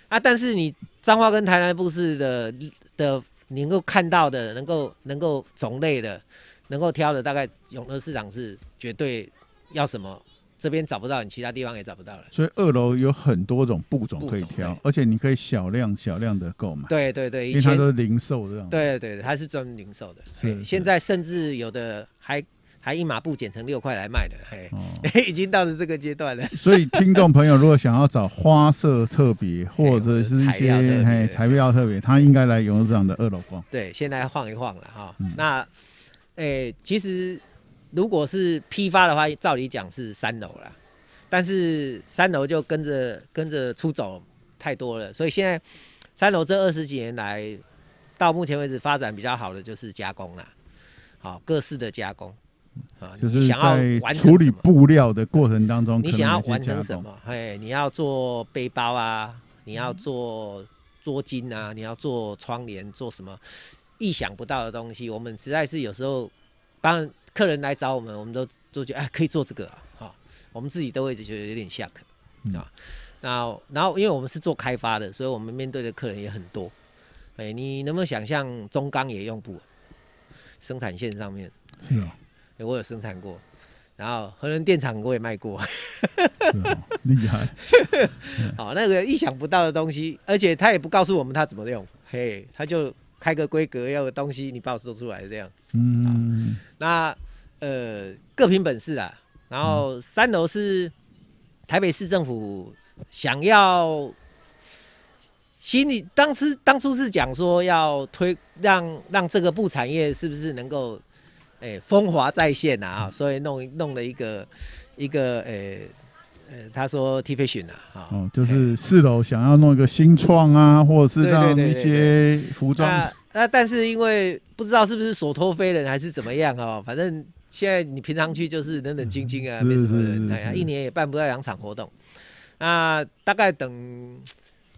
啊，但是你彰化跟台南布市的的。你能够看到的，能够能够种类的，能够挑的，大概永乐市场是绝对要什么，这边找不到，你其他地方也找不到了。所以二楼有很多种布种可以挑，而且你可以小量小量的购买。对对对，因为它都是零售这样。对对对，它是专门零售的。是，是。现在甚至有的还还一码布剪成六块来卖的，嘿，哦、已经到了这个阶段了。所以听众朋友如果想要找花色特别或者是一些嘿材料特别，他应该来永乐市场的二楼逛。对，先来晃一晃了哈。嗯、那，诶，其实如果是批发的话，照理讲是三楼了。但是三楼就跟着跟着出走太多了，所以现在三楼这二十几年来，到目前为止发展比较好的就是加工了，好各式的加工啊，就是想要处理布料的过程当中，你想要完成什么？嘿，你要做背包啊，你要做桌巾啊，你要做窗帘，做什么意想不到的东西？我们实在是有时候帮客人来找我们，我们都都觉得哎，可以做这个啊。我们自己都会觉得有点 shock 啊，那然后因为我们是做开发的，所以我们面对的客人也很多。哎，你能不能想象中钢也用布？生产线上面是啊，我有生产过，然后核能电厂我也卖过，厉害。好，那个意想不到的东西，而且他也不告诉我们他怎么用，嘿，他就开个规格要的东西，你把我做出来这样。嗯，那呃各凭本事啦。然后三楼是台北市政府想要心里当时当初是讲说要推让让这个布产业是不是能够诶风华再现啊？所以弄弄了一个一个哎呃他说 T fashion 啊，哦，就是四楼想要弄一个新创啊，或者是让一些服装那但是因为不知道是不是所托非人还是怎么样哦，反正。现在你平常去就是冷冷清清啊，没什么人，哎呀，一年也办不到两场活动。那大概等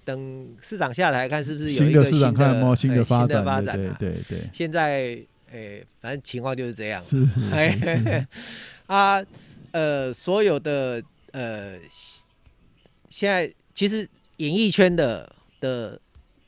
等市长下来看是不是有一个市长看有没有新的发展？对对对，对。现在诶，反正情况就是这样。是，是，是，是。啊，呃，所有的呃，现在其实演艺圈的的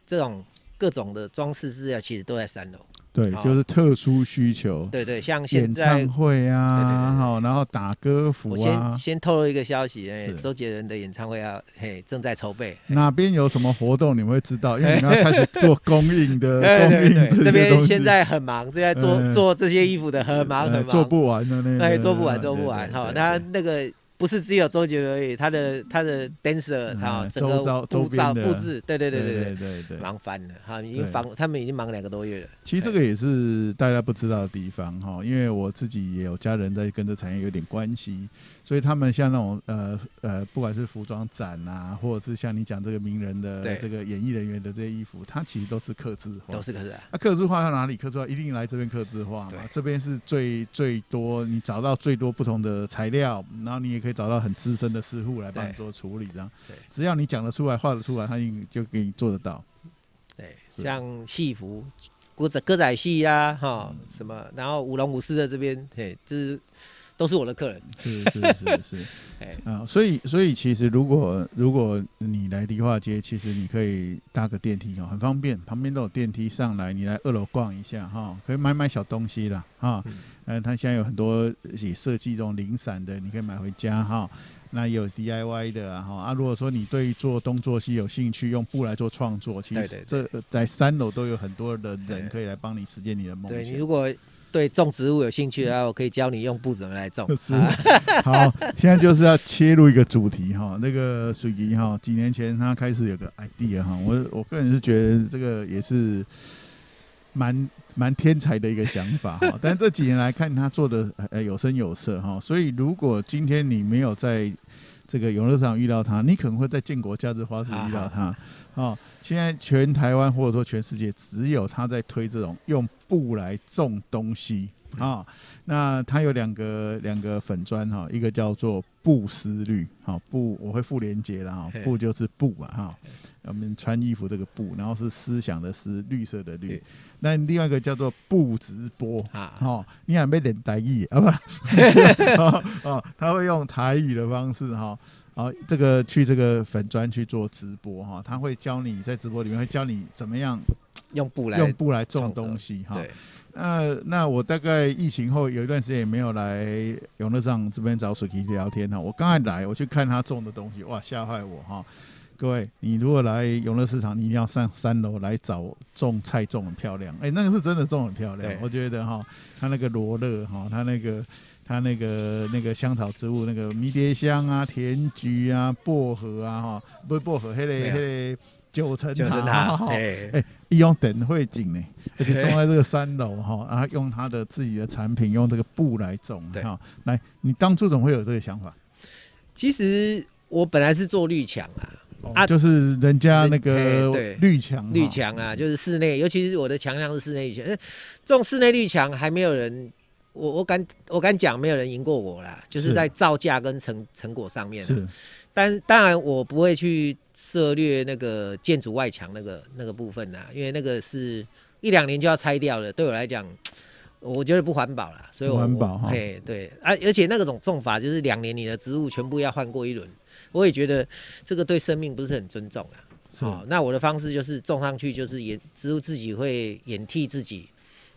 这种各种的装饰资料，其实都在三楼。对，就是特殊需求。对对，像现在演唱会啊，好，然后打歌服啊。我先先透露一个消息，哎，周杰伦的演唱会要嘿正在筹备。哪边有什么活动，你们会知道，因为你们要开始做供应的，供应这边现在很忙，正在做做这些衣服的，很忙很忙，做不完的那。对，做不完，做不完。好，那那个。不是只有周杰伦而已，他的他的 dancer，哈，整个布造布置，对对对对对对对，忙翻了哈，已经忙，他们已经忙两个多月了。其实这个也是大家不知道的地方哈，因为我自己也有家人在跟这产业有点关系，所以他们像那种呃呃，不管是服装展啊，或者是像你讲这个名人的这个演艺人员的这些衣服，它其实都是刻字化，都是客制。那刻字化到哪里？刻字化一定来这边刻字化嘛，这边是最最多，你找到最多不同的材料，然后你也可以找到很资深的师傅来帮你做处理，这样。对，只要你讲得出来、画得出来，他就给你做得到。对，像戏服、歌仔歌仔戏呀，哈，什么，然后舞龙舞狮的这边，嘿，这是都是我的客人。是是是是，哎啊，所以所以其实如果如果你来梨化街，其实你可以搭个电梯哦，很方便，旁边都有电梯上来，你来二楼逛一下哈，可以买买小东西啦哈。嗯，它现在有很多也设计这种零散的，你可以买回家哈。那有 DIY 的哈啊，如果说你对做东做西有兴趣，用布来做创作，其实这在三楼都有很多的人可以来帮你实现你的梦想。对，你如果对种植物有兴趣的话，我可以教你用布怎么来种。是，好，现在就是要切入一个主题哈，那个水吉哈，几年前他开始有个 idea 哈，我我个人是觉得这个也是蛮。蛮天才的一个想法哈，但这几年来看他做的呃有声有色哈，所以如果今天你没有在这个游乐场遇到他，你可能会在建国假日花市遇到他。哦，现在全台湾或者说全世界只有他在推这种用布来种东西啊。那他有两个两个粉砖哈，一个叫做布思绿，好布我会附连接了哈，布就是布啊哈。我们穿衣服这个布，然后是思想的思，绿色的绿。那另外一个叫做布直播啊，哦，你还没练台语啊？不，哦，他会用台语的方式哈，好，这个去这个粉砖去做直播哈，他会教你在直播里面会教你怎么样用布来用布来种东西哈。那那我大概疫情后有一段时间也没有来永乐上这边找水奇聊天哈。我刚才来，我去看他种的东西，哇，吓坏我哈！各位，你如果来永乐市场，你一定要上三楼来找种菜，种很漂亮。哎、欸，那个是真的种很漂亮，我觉得哈，他那个罗勒哈，他那个他那个那个香草植物，那个迷迭香啊、甜菊啊、薄荷啊哈，不是薄荷，黑嘞黑嘞。九层塔，一用等会景呢，而且种在这个三楼哈，然后用他的自己的产品，用这个布来种哈。来，你当初怎么会有这个想法？其实我本来是做绿墙啊，啊，就是人家那个绿墙，绿墙啊，就是室内，尤其是我的强项是室内绿墙。这种室内绿墙还没有人，我我敢我敢讲，没有人赢过我啦，就是在造价跟成成果上面。是。但当然，我不会去涉略那个建筑外墙那个那个部分呐，因为那个是一两年就要拆掉了，对我来讲，我觉得不环保了。所以我，环保哈，对对啊，而且那个种种法就是两年你的植物全部要换过一轮，我也觉得这个对生命不是很尊重啊。好，那我的方式就是种上去，就是掩植物自己会掩替自己，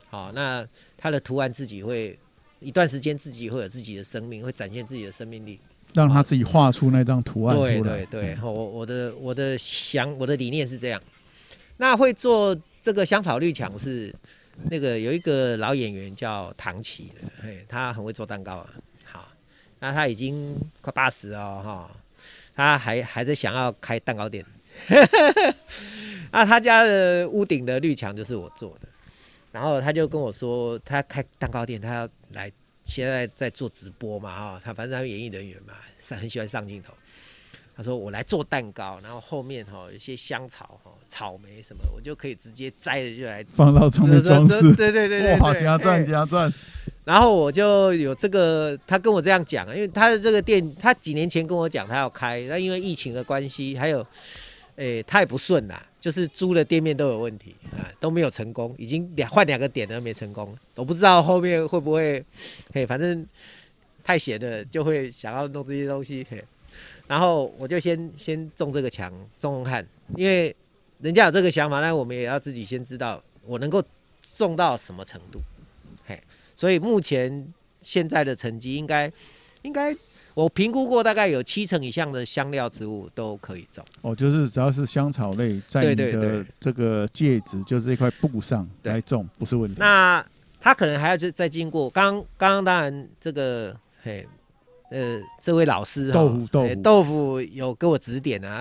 好，那它的图案自己会一段时间自己会有自己的生命，会展现自己的生命力。让他自己画出那张图案出来。对对对，我我的我的想我的理念是这样。那会做这个香草绿墙是那个有一个老演员叫唐琪的，嘿，他很会做蛋糕啊。好，那他已经快八十哦哈，他还还在想要开蛋糕店。那他家的屋顶的绿墙就是我做的，然后他就跟我说，他开蛋糕店，他要来。现在在做直播嘛，哈，他反正他是演艺人员嘛，上很喜欢上镜头。他说我来做蛋糕，然后后面哈有些香草、哈草莓什么，我就可以直接摘了就来放到上面装饰。对对对对，哇，加赚加赚。然后我就有这个，他跟我这样讲，因为他的这个店，他几年前跟我讲他要开，那因为疫情的关系，还有。诶、欸，太不顺了，就是租的店面都有问题啊，都没有成功，已经两换两个点都没成功，我不知道后面会不会，嘿，反正太闲了，就会想要弄这些东西，嘿，然后我就先先种这个墙，种种看，因为人家有这个想法，那我们也要自己先知道我能够种到什么程度，嘿，所以目前现在的成绩应该应该。我评估过，大概有七成以上的香料植物都可以种。哦，就是只要是香草类，在你的这个戒指，就是这块布上来种，不是问题。那他可能还要再再经过，刚刚刚当然这个嘿，呃，这位老师豆腐豆腐豆腐有给我指点啊。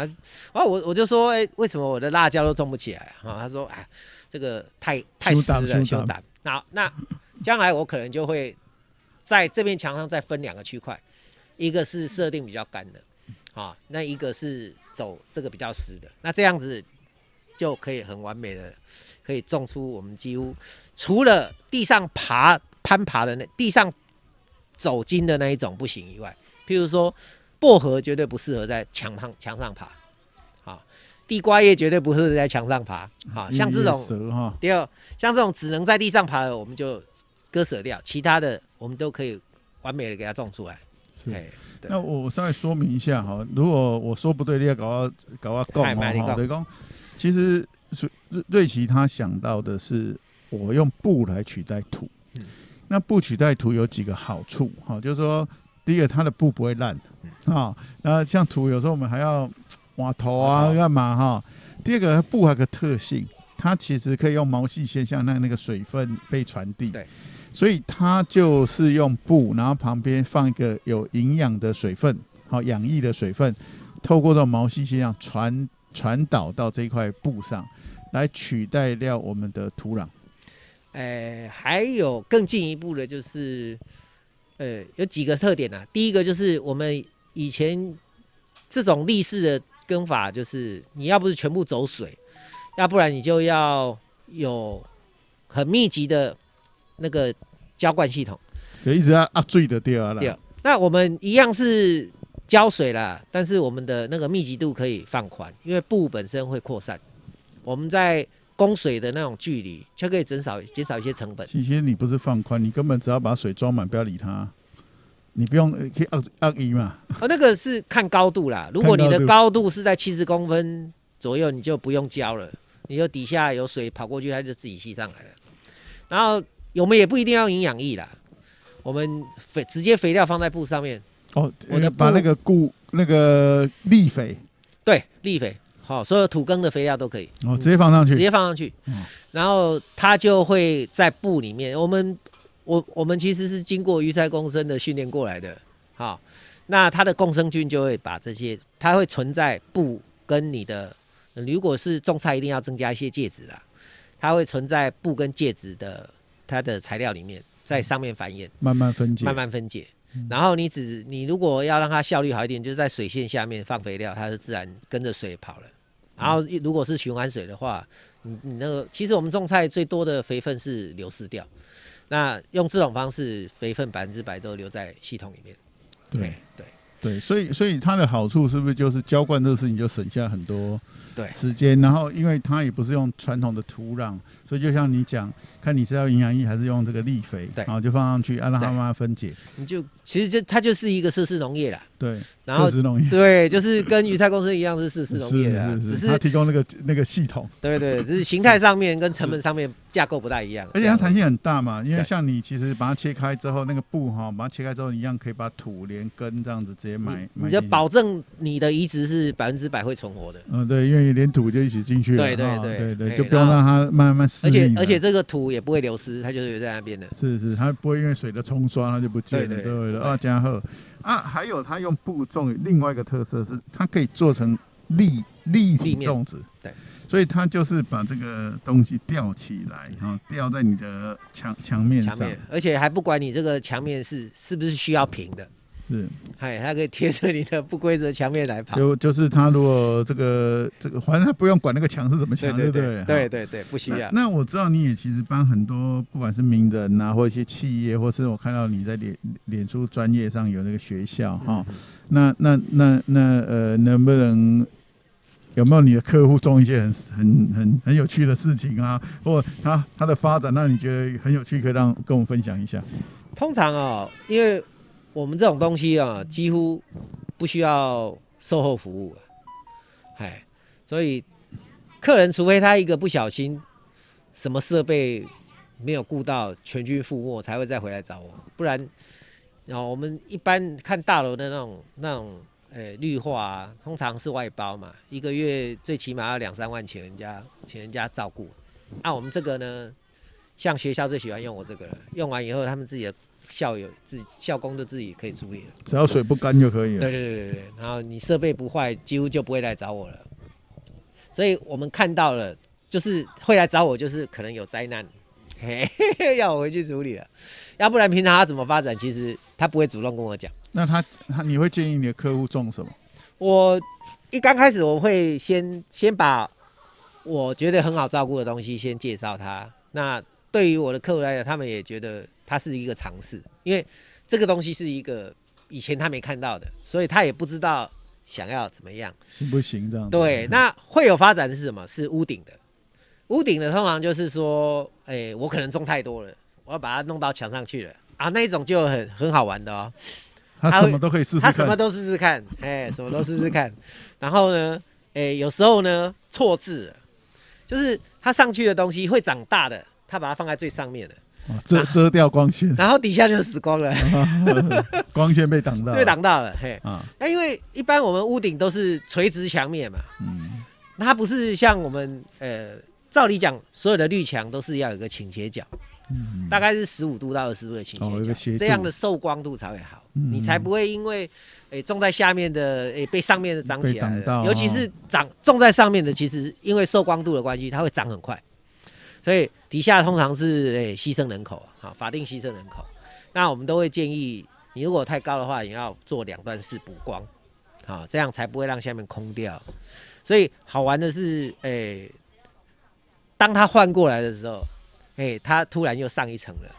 啊，我我就说，哎、欸，为什么我的辣椒都种不起来啊？他说，哎，这个太太湿了，修胆。那那将来我可能就会在这面墙上再分两个区块。一个是设定比较干的，啊，那一个是走这个比较湿的，那这样子就可以很完美的，可以种出我们几乎除了地上爬攀爬的那地上走金的那一种不行以外，譬如说薄荷绝对不适合在墙上墙上爬，啊，地瓜叶绝对不适合在墙上爬，啊，像这种第二像这种只能在地上爬的，我们就割舍掉，其他的我们都可以完美的给它种出来。是，那我稍微说明一下哈，如果我说不对，你要搞我搞我讲哈。对讲，其实瑞瑞奇他想到的是我用布来取代土，嗯、那布取代土有几个好处哈，就是说第一个它的布不会烂啊，那像土有时候我们还要挖头啊干嘛哈。第二个布还有个特性，它其实可以用毛细现象让那个水分被传递。对。所以它就是用布，然后旁边放一个有营养的水分，好养液的水分，透过这种毛细现象传传导到这块布上，来取代掉我们的土壤。呃，还有更进一步的，就是呃，有几个特点啊。第一个就是我们以前这种立式的耕法，就是你要不是全部走水，要不然你就要有很密集的。那个浇灌系统，就一直要压水的掉了。对，那我们一样是浇水啦，但是我们的那个密集度可以放宽，因为布本身会扩散。我们在供水的那种距离，就可以减少减少一些成本。其实你不是放宽，你根本只要把水装满，不要理它。你不用可以二二一嘛。哦，那个是看高度啦。如果你的高度是在七十公分左右，你就不用浇了，你就底下有水跑过去，它就自己吸上来了。然后我们也不一定要营养液啦，我们肥直接肥料放在布上面。哦，我的把那个固那个粒肥，对，粒肥，好，所有土耕的肥料都可以，哦，直接放上去，直接放上去，嗯。然后它就会在布里面。我们我我们其实是经过鱼鳃共生的训练过来的，好，那它的共生菌就会把这些，它会存在布跟你的，如果是种菜，一定要增加一些介质啦，它会存在布跟介质的它的材料里面，在上面繁衍，慢慢分解，慢慢分解。然后你只你如果要让它效率好一点，就是在水线下面放肥料，它是自然跟着水跑了。然后如果是循环水的话，你你那个其实我们种菜最多的肥分是流失掉，那用这种方式，肥分百分之百都留在系统里面。对对对，所以所以它的好处是不是就是浇灌这个事情就省下很多对时间？然后因为它也不是用传统的土壤，所以就像你讲，看你是要营养液还是用这个粒肥，对然后就放上去，啊，让它慢慢分解。你就其实就它就是一个设施农业啦。对，然后设施农业对，就是跟鱼菜公司一样是设施农业啦，只是是是它提供那个那个系统，对对，只是形态上面跟成本上面架构不大一样。而且它弹性很大嘛，因为像你其实把它切开之后，那个布哈，把它切开之后一样可以把土连根这样子直接埋，你就保证你的移植是百分之百会存活的。嗯，对，因为连土就一起进去了，对对哈对对对，就不用让它慢慢适而且而且这个土也不会流失，它就是留在那边的。是是，它不会因为水的冲刷它就不见了，对对对的。啊，加贺啊，还有它用布种，另外一个特色是它可以做成立立体种植，对，所以它就是把这个东西吊起来，然后吊在你的墙墙面上，面，而且还不管你这个墙面是是不是需要平的，是。哎，它可以贴着你的不规则墙面来跑。就就是它如果这个这个，反正它不用管那个墙是怎么墙，对不对？对对对对，不需要。那我知道你也其实帮很多不管是名人啊，或一些企业，或是我看到你在脸脸书专业上有那个学校哈、嗯，那那那那呃，能不能有没有你的客户做一些很很很很有趣的事情啊，或他他的发展让你觉得很有趣，可以让跟我们分享一下？通常哦，因为我们这种东西啊，几乎不需要售后服务啊，哎，所以客人除非他一个不小心，什么设备没有顾到，全军覆没，才会再回来找我，不然，然后我们一般看大楼的那种那种，呃，绿化啊，通常是外包嘛，一个月最起码要两三万，请人家请人家照顾。那、啊、我们这个呢，像学校最喜欢用我这个了，用完以后他们自己的。校友自己校工都自己可以处理了，只要水不干就可以了。对对对对对，然后你设备不坏，几乎就不会来找我了。所以我们看到了，就是会来找我，就是可能有灾难，嘿嘿嘿，要我回去处理了。要不然平常他怎么发展，其实他不会主动跟我讲。那他他你会建议你的客户种什么？我一刚开始我会先先把我觉得很好照顾的东西先介绍他。那对于我的客户来讲，他们也觉得。它是一个尝试，因为这个东西是一个以前他没看到的，所以他也不知道想要怎么样，行不行这样？对，那会有发展的是什么？是屋顶的，屋顶的通常就是说，哎、欸，我可能种太多了，我要把它弄到墙上去了啊，那一种就很很好玩的哦。他什么都可以试试看，他什么都试试看，哎、欸，什么都试试看。然后呢，哎、欸，有时候呢错字，就是他上去的东西会长大的，他把它放在最上面的。遮遮掉光线，然后底下就死光了，光线被挡到，被挡到了。嘿，啊，那因为一般我们屋顶都是垂直墙面嘛，嗯，它不是像我们呃，照理讲，所有的绿墙都是要有个倾斜角，嗯，大概是十五度到二十度的倾斜角，这样的受光度才会好，你才不会因为诶种在下面的诶被上面的长起来了，尤其是长种在上面的，其实因为受光度的关系，它会长很快。所以底下通常是诶牺牲人口啊，法定牺牲人口。那我们都会建议，你如果太高的话，你要做两段式补光，好，这样才不会让下面空掉。所以好玩的是，诶，当它换过来的时候，诶，他突然又上一层了。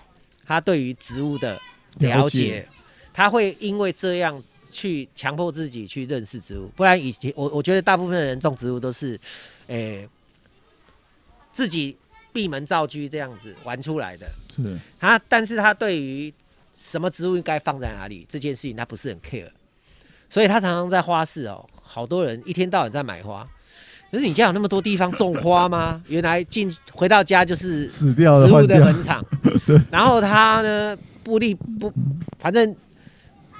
他对于植物的了解，他会因为这样去强迫自己去认识植物。不然以前我我觉得大部分的人种植物都是，诶，自己。闭门造车这样子玩出来的，是他，但是他对于什么植物应该放在哪里这件事情，他不是很 care，所以他常常在花市哦，好多人一天到晚在买花，可是你家有那么多地方种花吗？原来进回到家就是死掉了，植物的坟场。然后他呢，不立不，反正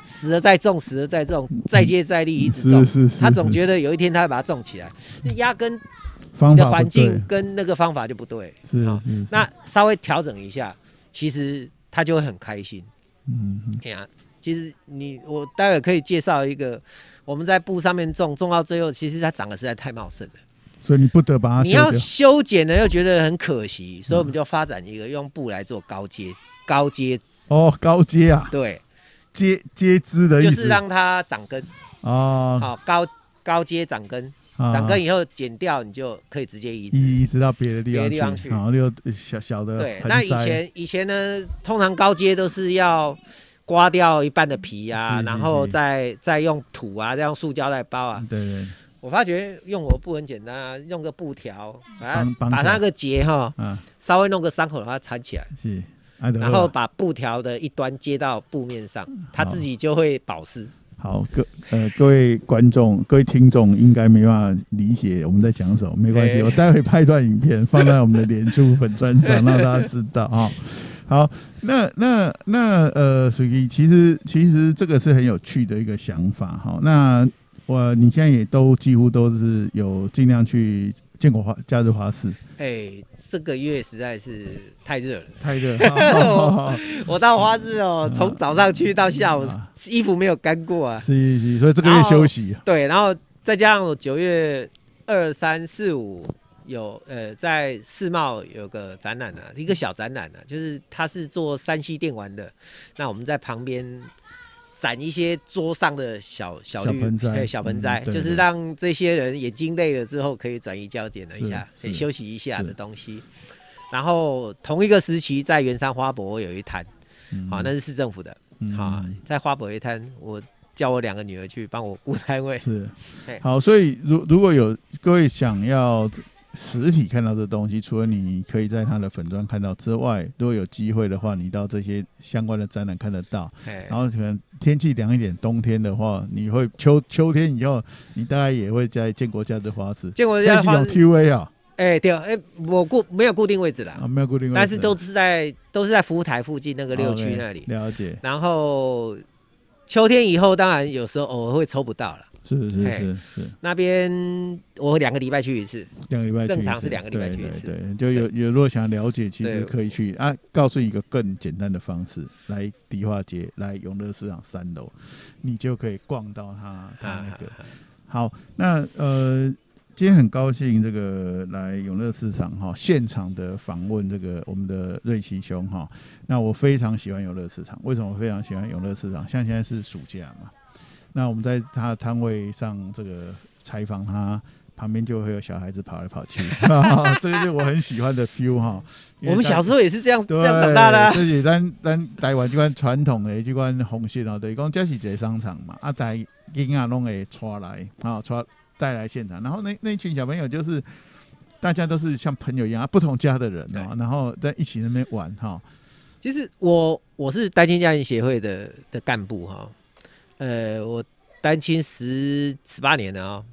死了再种，死了再种，再接再厉，一直种。是是是。他总觉得有一天他会把它种起来，压根的环境跟那个方法就不对。是啊，那稍微调整一下，其实他就会很开心。嗯，哎呀，其实你我待会可以介绍一个。我们在布上面种，种到最后，其实它长得实在太茂盛了，所以你不得把它。你要修剪呢，又觉得很可惜，所以我们就发展一个用布来做高阶，高阶哦，高阶啊，对，阶阶枝的意思，就是让它长根。哦，好高高阶长根，长根以后剪掉，你就可以直接移植。移植到别的地方去，别的地方去，然后就小小的。对，那以前以前呢，通常高阶都是要。刮掉一半的皮啊，然后再再用土啊，再用塑胶袋包啊。对对。我发觉用我布很简单啊，用个布条把它把它那个结哈，稍微弄个伤口把它缠起来。是。然后把布条的一端接到布面上，它自己就会保湿。好，各呃各位观众、各位听众应该没办法理解我们在讲什么，没关系，我待会拍一段影片放在我们的脸书粉专上，让大家知道啊。好，那那那呃，所以其实其实这个是很有趣的一个想法哈。那我你现在也都几乎都是有尽量去建国花假日花市。哎、欸，这个月实在是太热了，太热。我到花市哦，从早上去到下午，衣服没有干过啊。是是，所以这个月休息。对，然后再加上我九月二三四五。有呃，在世贸有个展览呢、啊，一个小展览呢、啊，就是他是做山西电玩的。那我们在旁边展一些桌上的小小绿盆栽，小盆栽，就是让这些人眼睛累了之后可以转移焦点了一下，可以休息一下的东西。然后同一个时期在圆山花博有一摊，好、那是市政府的，好、啊，在花博一摊，我叫我两个女儿去帮我顾摊位。是，好，所以如如果有各位想要。实体看到这东西，除了你可以在他的粉砖看到之外，如果有机会的话，你到这些相关的展览看得到。然后可能天气凉一点，冬天的话，你会秋秋天以后，你大概也会在建国家的花市。建国家的花市 T V 啊？哎、欸，对，哎、欸，我固没有固定位置啦，啊，没有固定位置，但是都是在都是在服务台附近那个六区那里。Okay, 了解。然后秋天以后，当然有时候偶尔会抽不到了。是是是是，那边我两个礼拜去一次，两个礼拜正常是两个礼拜去一次。对，就有有如果想了解，其实可以去啊。告诉一个更简单的方式，来迪化街，来永乐市场三楼，你就可以逛到他他那个。好，那呃，今天很高兴这个来永乐市场哈，现场的访问这个我们的瑞奇兄哈。那我非常喜欢永乐市场，为什么我非常喜欢永乐市场？像现在是暑假嘛。那我们在他的摊位上这个采访他，旁边就会有小孩子跑来跑去，这个是我很喜欢的 feel 哈。我们小时候也是这样这样长大的、啊。自己咱咱台湾这关传统的这关红线哦，等于讲这是一个商场嘛，啊带婴儿拢会带来啊，带带来现场，然后那那一群小朋友就是大家都是像朋友一样，啊不同家的人哦，然后在一起那边玩哈。其实我我是单亲家庭协会的的干部哈。呃，我单亲十十八年了啊、喔，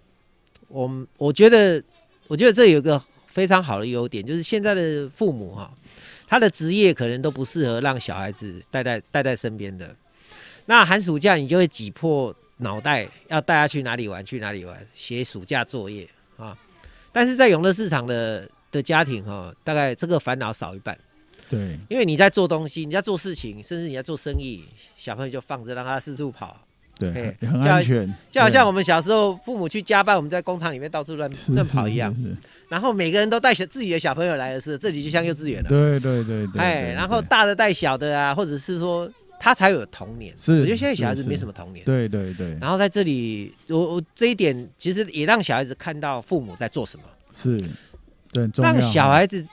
我我觉得，我觉得这有一个非常好的优点，就是现在的父母哈、喔，他的职业可能都不适合让小孩子带在带在身边的。那寒暑假你就会挤破脑袋要带他去哪里玩，去哪里玩，写暑假作业啊。但是在永乐市场的的家庭哈、喔，大概这个烦恼少一半。对，因为你在做东西，你在做事情，甚至你在做生意，小朋友就放着让他四处跑。对，很安全，就好像我们小时候父母去加班，我们在工厂里面到处乱乱跑一样。然后每个人都带小自己的小朋友来的是，这里就像幼稚园了。对对对对。哎，然后大的带小的啊，或者是说他才有童年。是，我觉得现在小孩子没什么童年。对对对。然后在这里，我我这一点其实也让小孩子看到父母在做什么。是，对，让小孩子。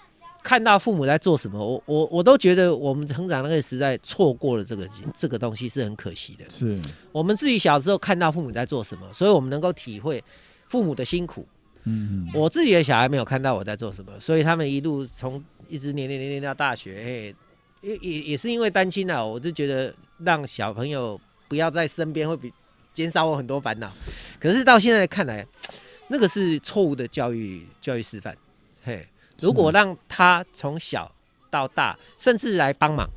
看到父母在做什么，我我我都觉得我们成长那个时代错过了这个这个东西是很可惜的。是我们自己小时候看到父母在做什么，所以我们能够体会父母的辛苦。嗯，我自己的小孩没有看到我在做什么，所以他们一路从一直念念念念到大学，嘿，也也也是因为单亲啊，我就觉得让小朋友不要在身边会比减少我很多烦恼。可是到现在看来，那个是错误的教育教育示范。嘿，如果让他从小到大，甚至来帮忙，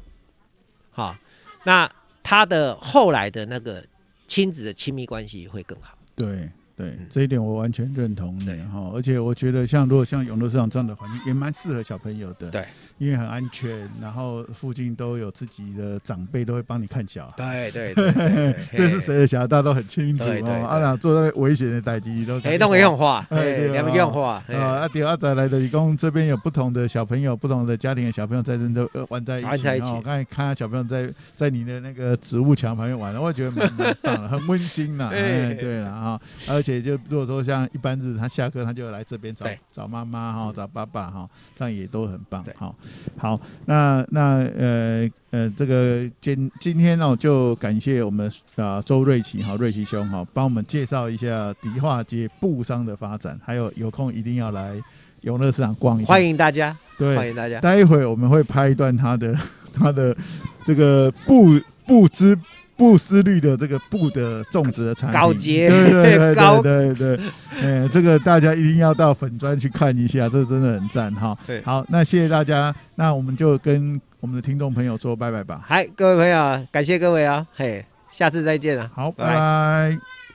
好，那他的后来的那个亲子的亲密关系会更好。对。对这一点我完全认同的哈，而且我觉得像如果像永乐市场这样的环境也蛮适合小朋友的，对，因为很安全，然后附近都有自己的长辈都会帮你看小孩，对 对，这是谁的小孩大家都很清楚哦。阿两做那危险的代际都哎，都不用画，哎，两不用画啊。阿弟阿仔来的一共这边有不同的小朋友，不同的家庭的小朋友在这都玩在一起，玩在一起。我刚才看小朋友在在你的那个植物墙旁边玩，我也觉得蛮蛮棒的，很温馨呐。哎，对了啊，而且就如果说像一般日，他下课他就来这边找找妈妈哈，找爸爸哈，这样也都很棒。好，好，那那呃呃，这个今今天呢，就感谢我们啊周瑞奇哈，瑞奇兄哈，帮我们介绍一下迪化街布商的发展，还有有空一定要来永乐市场逛一下。欢迎大家，对，欢迎大家。待会我们会拍一段他的他的这个布布织。布斯绿的这个布的种植的产品，高阶，对对对对对对，哎，这个大家一定要到粉砖去看一下，这个真的很赞哈。对，好，那谢谢大家，那我们就跟我们的听众朋友说拜拜吧。嗨，各位朋友，感谢各位啊，嘿，下次再见了，好，拜拜。拜拜。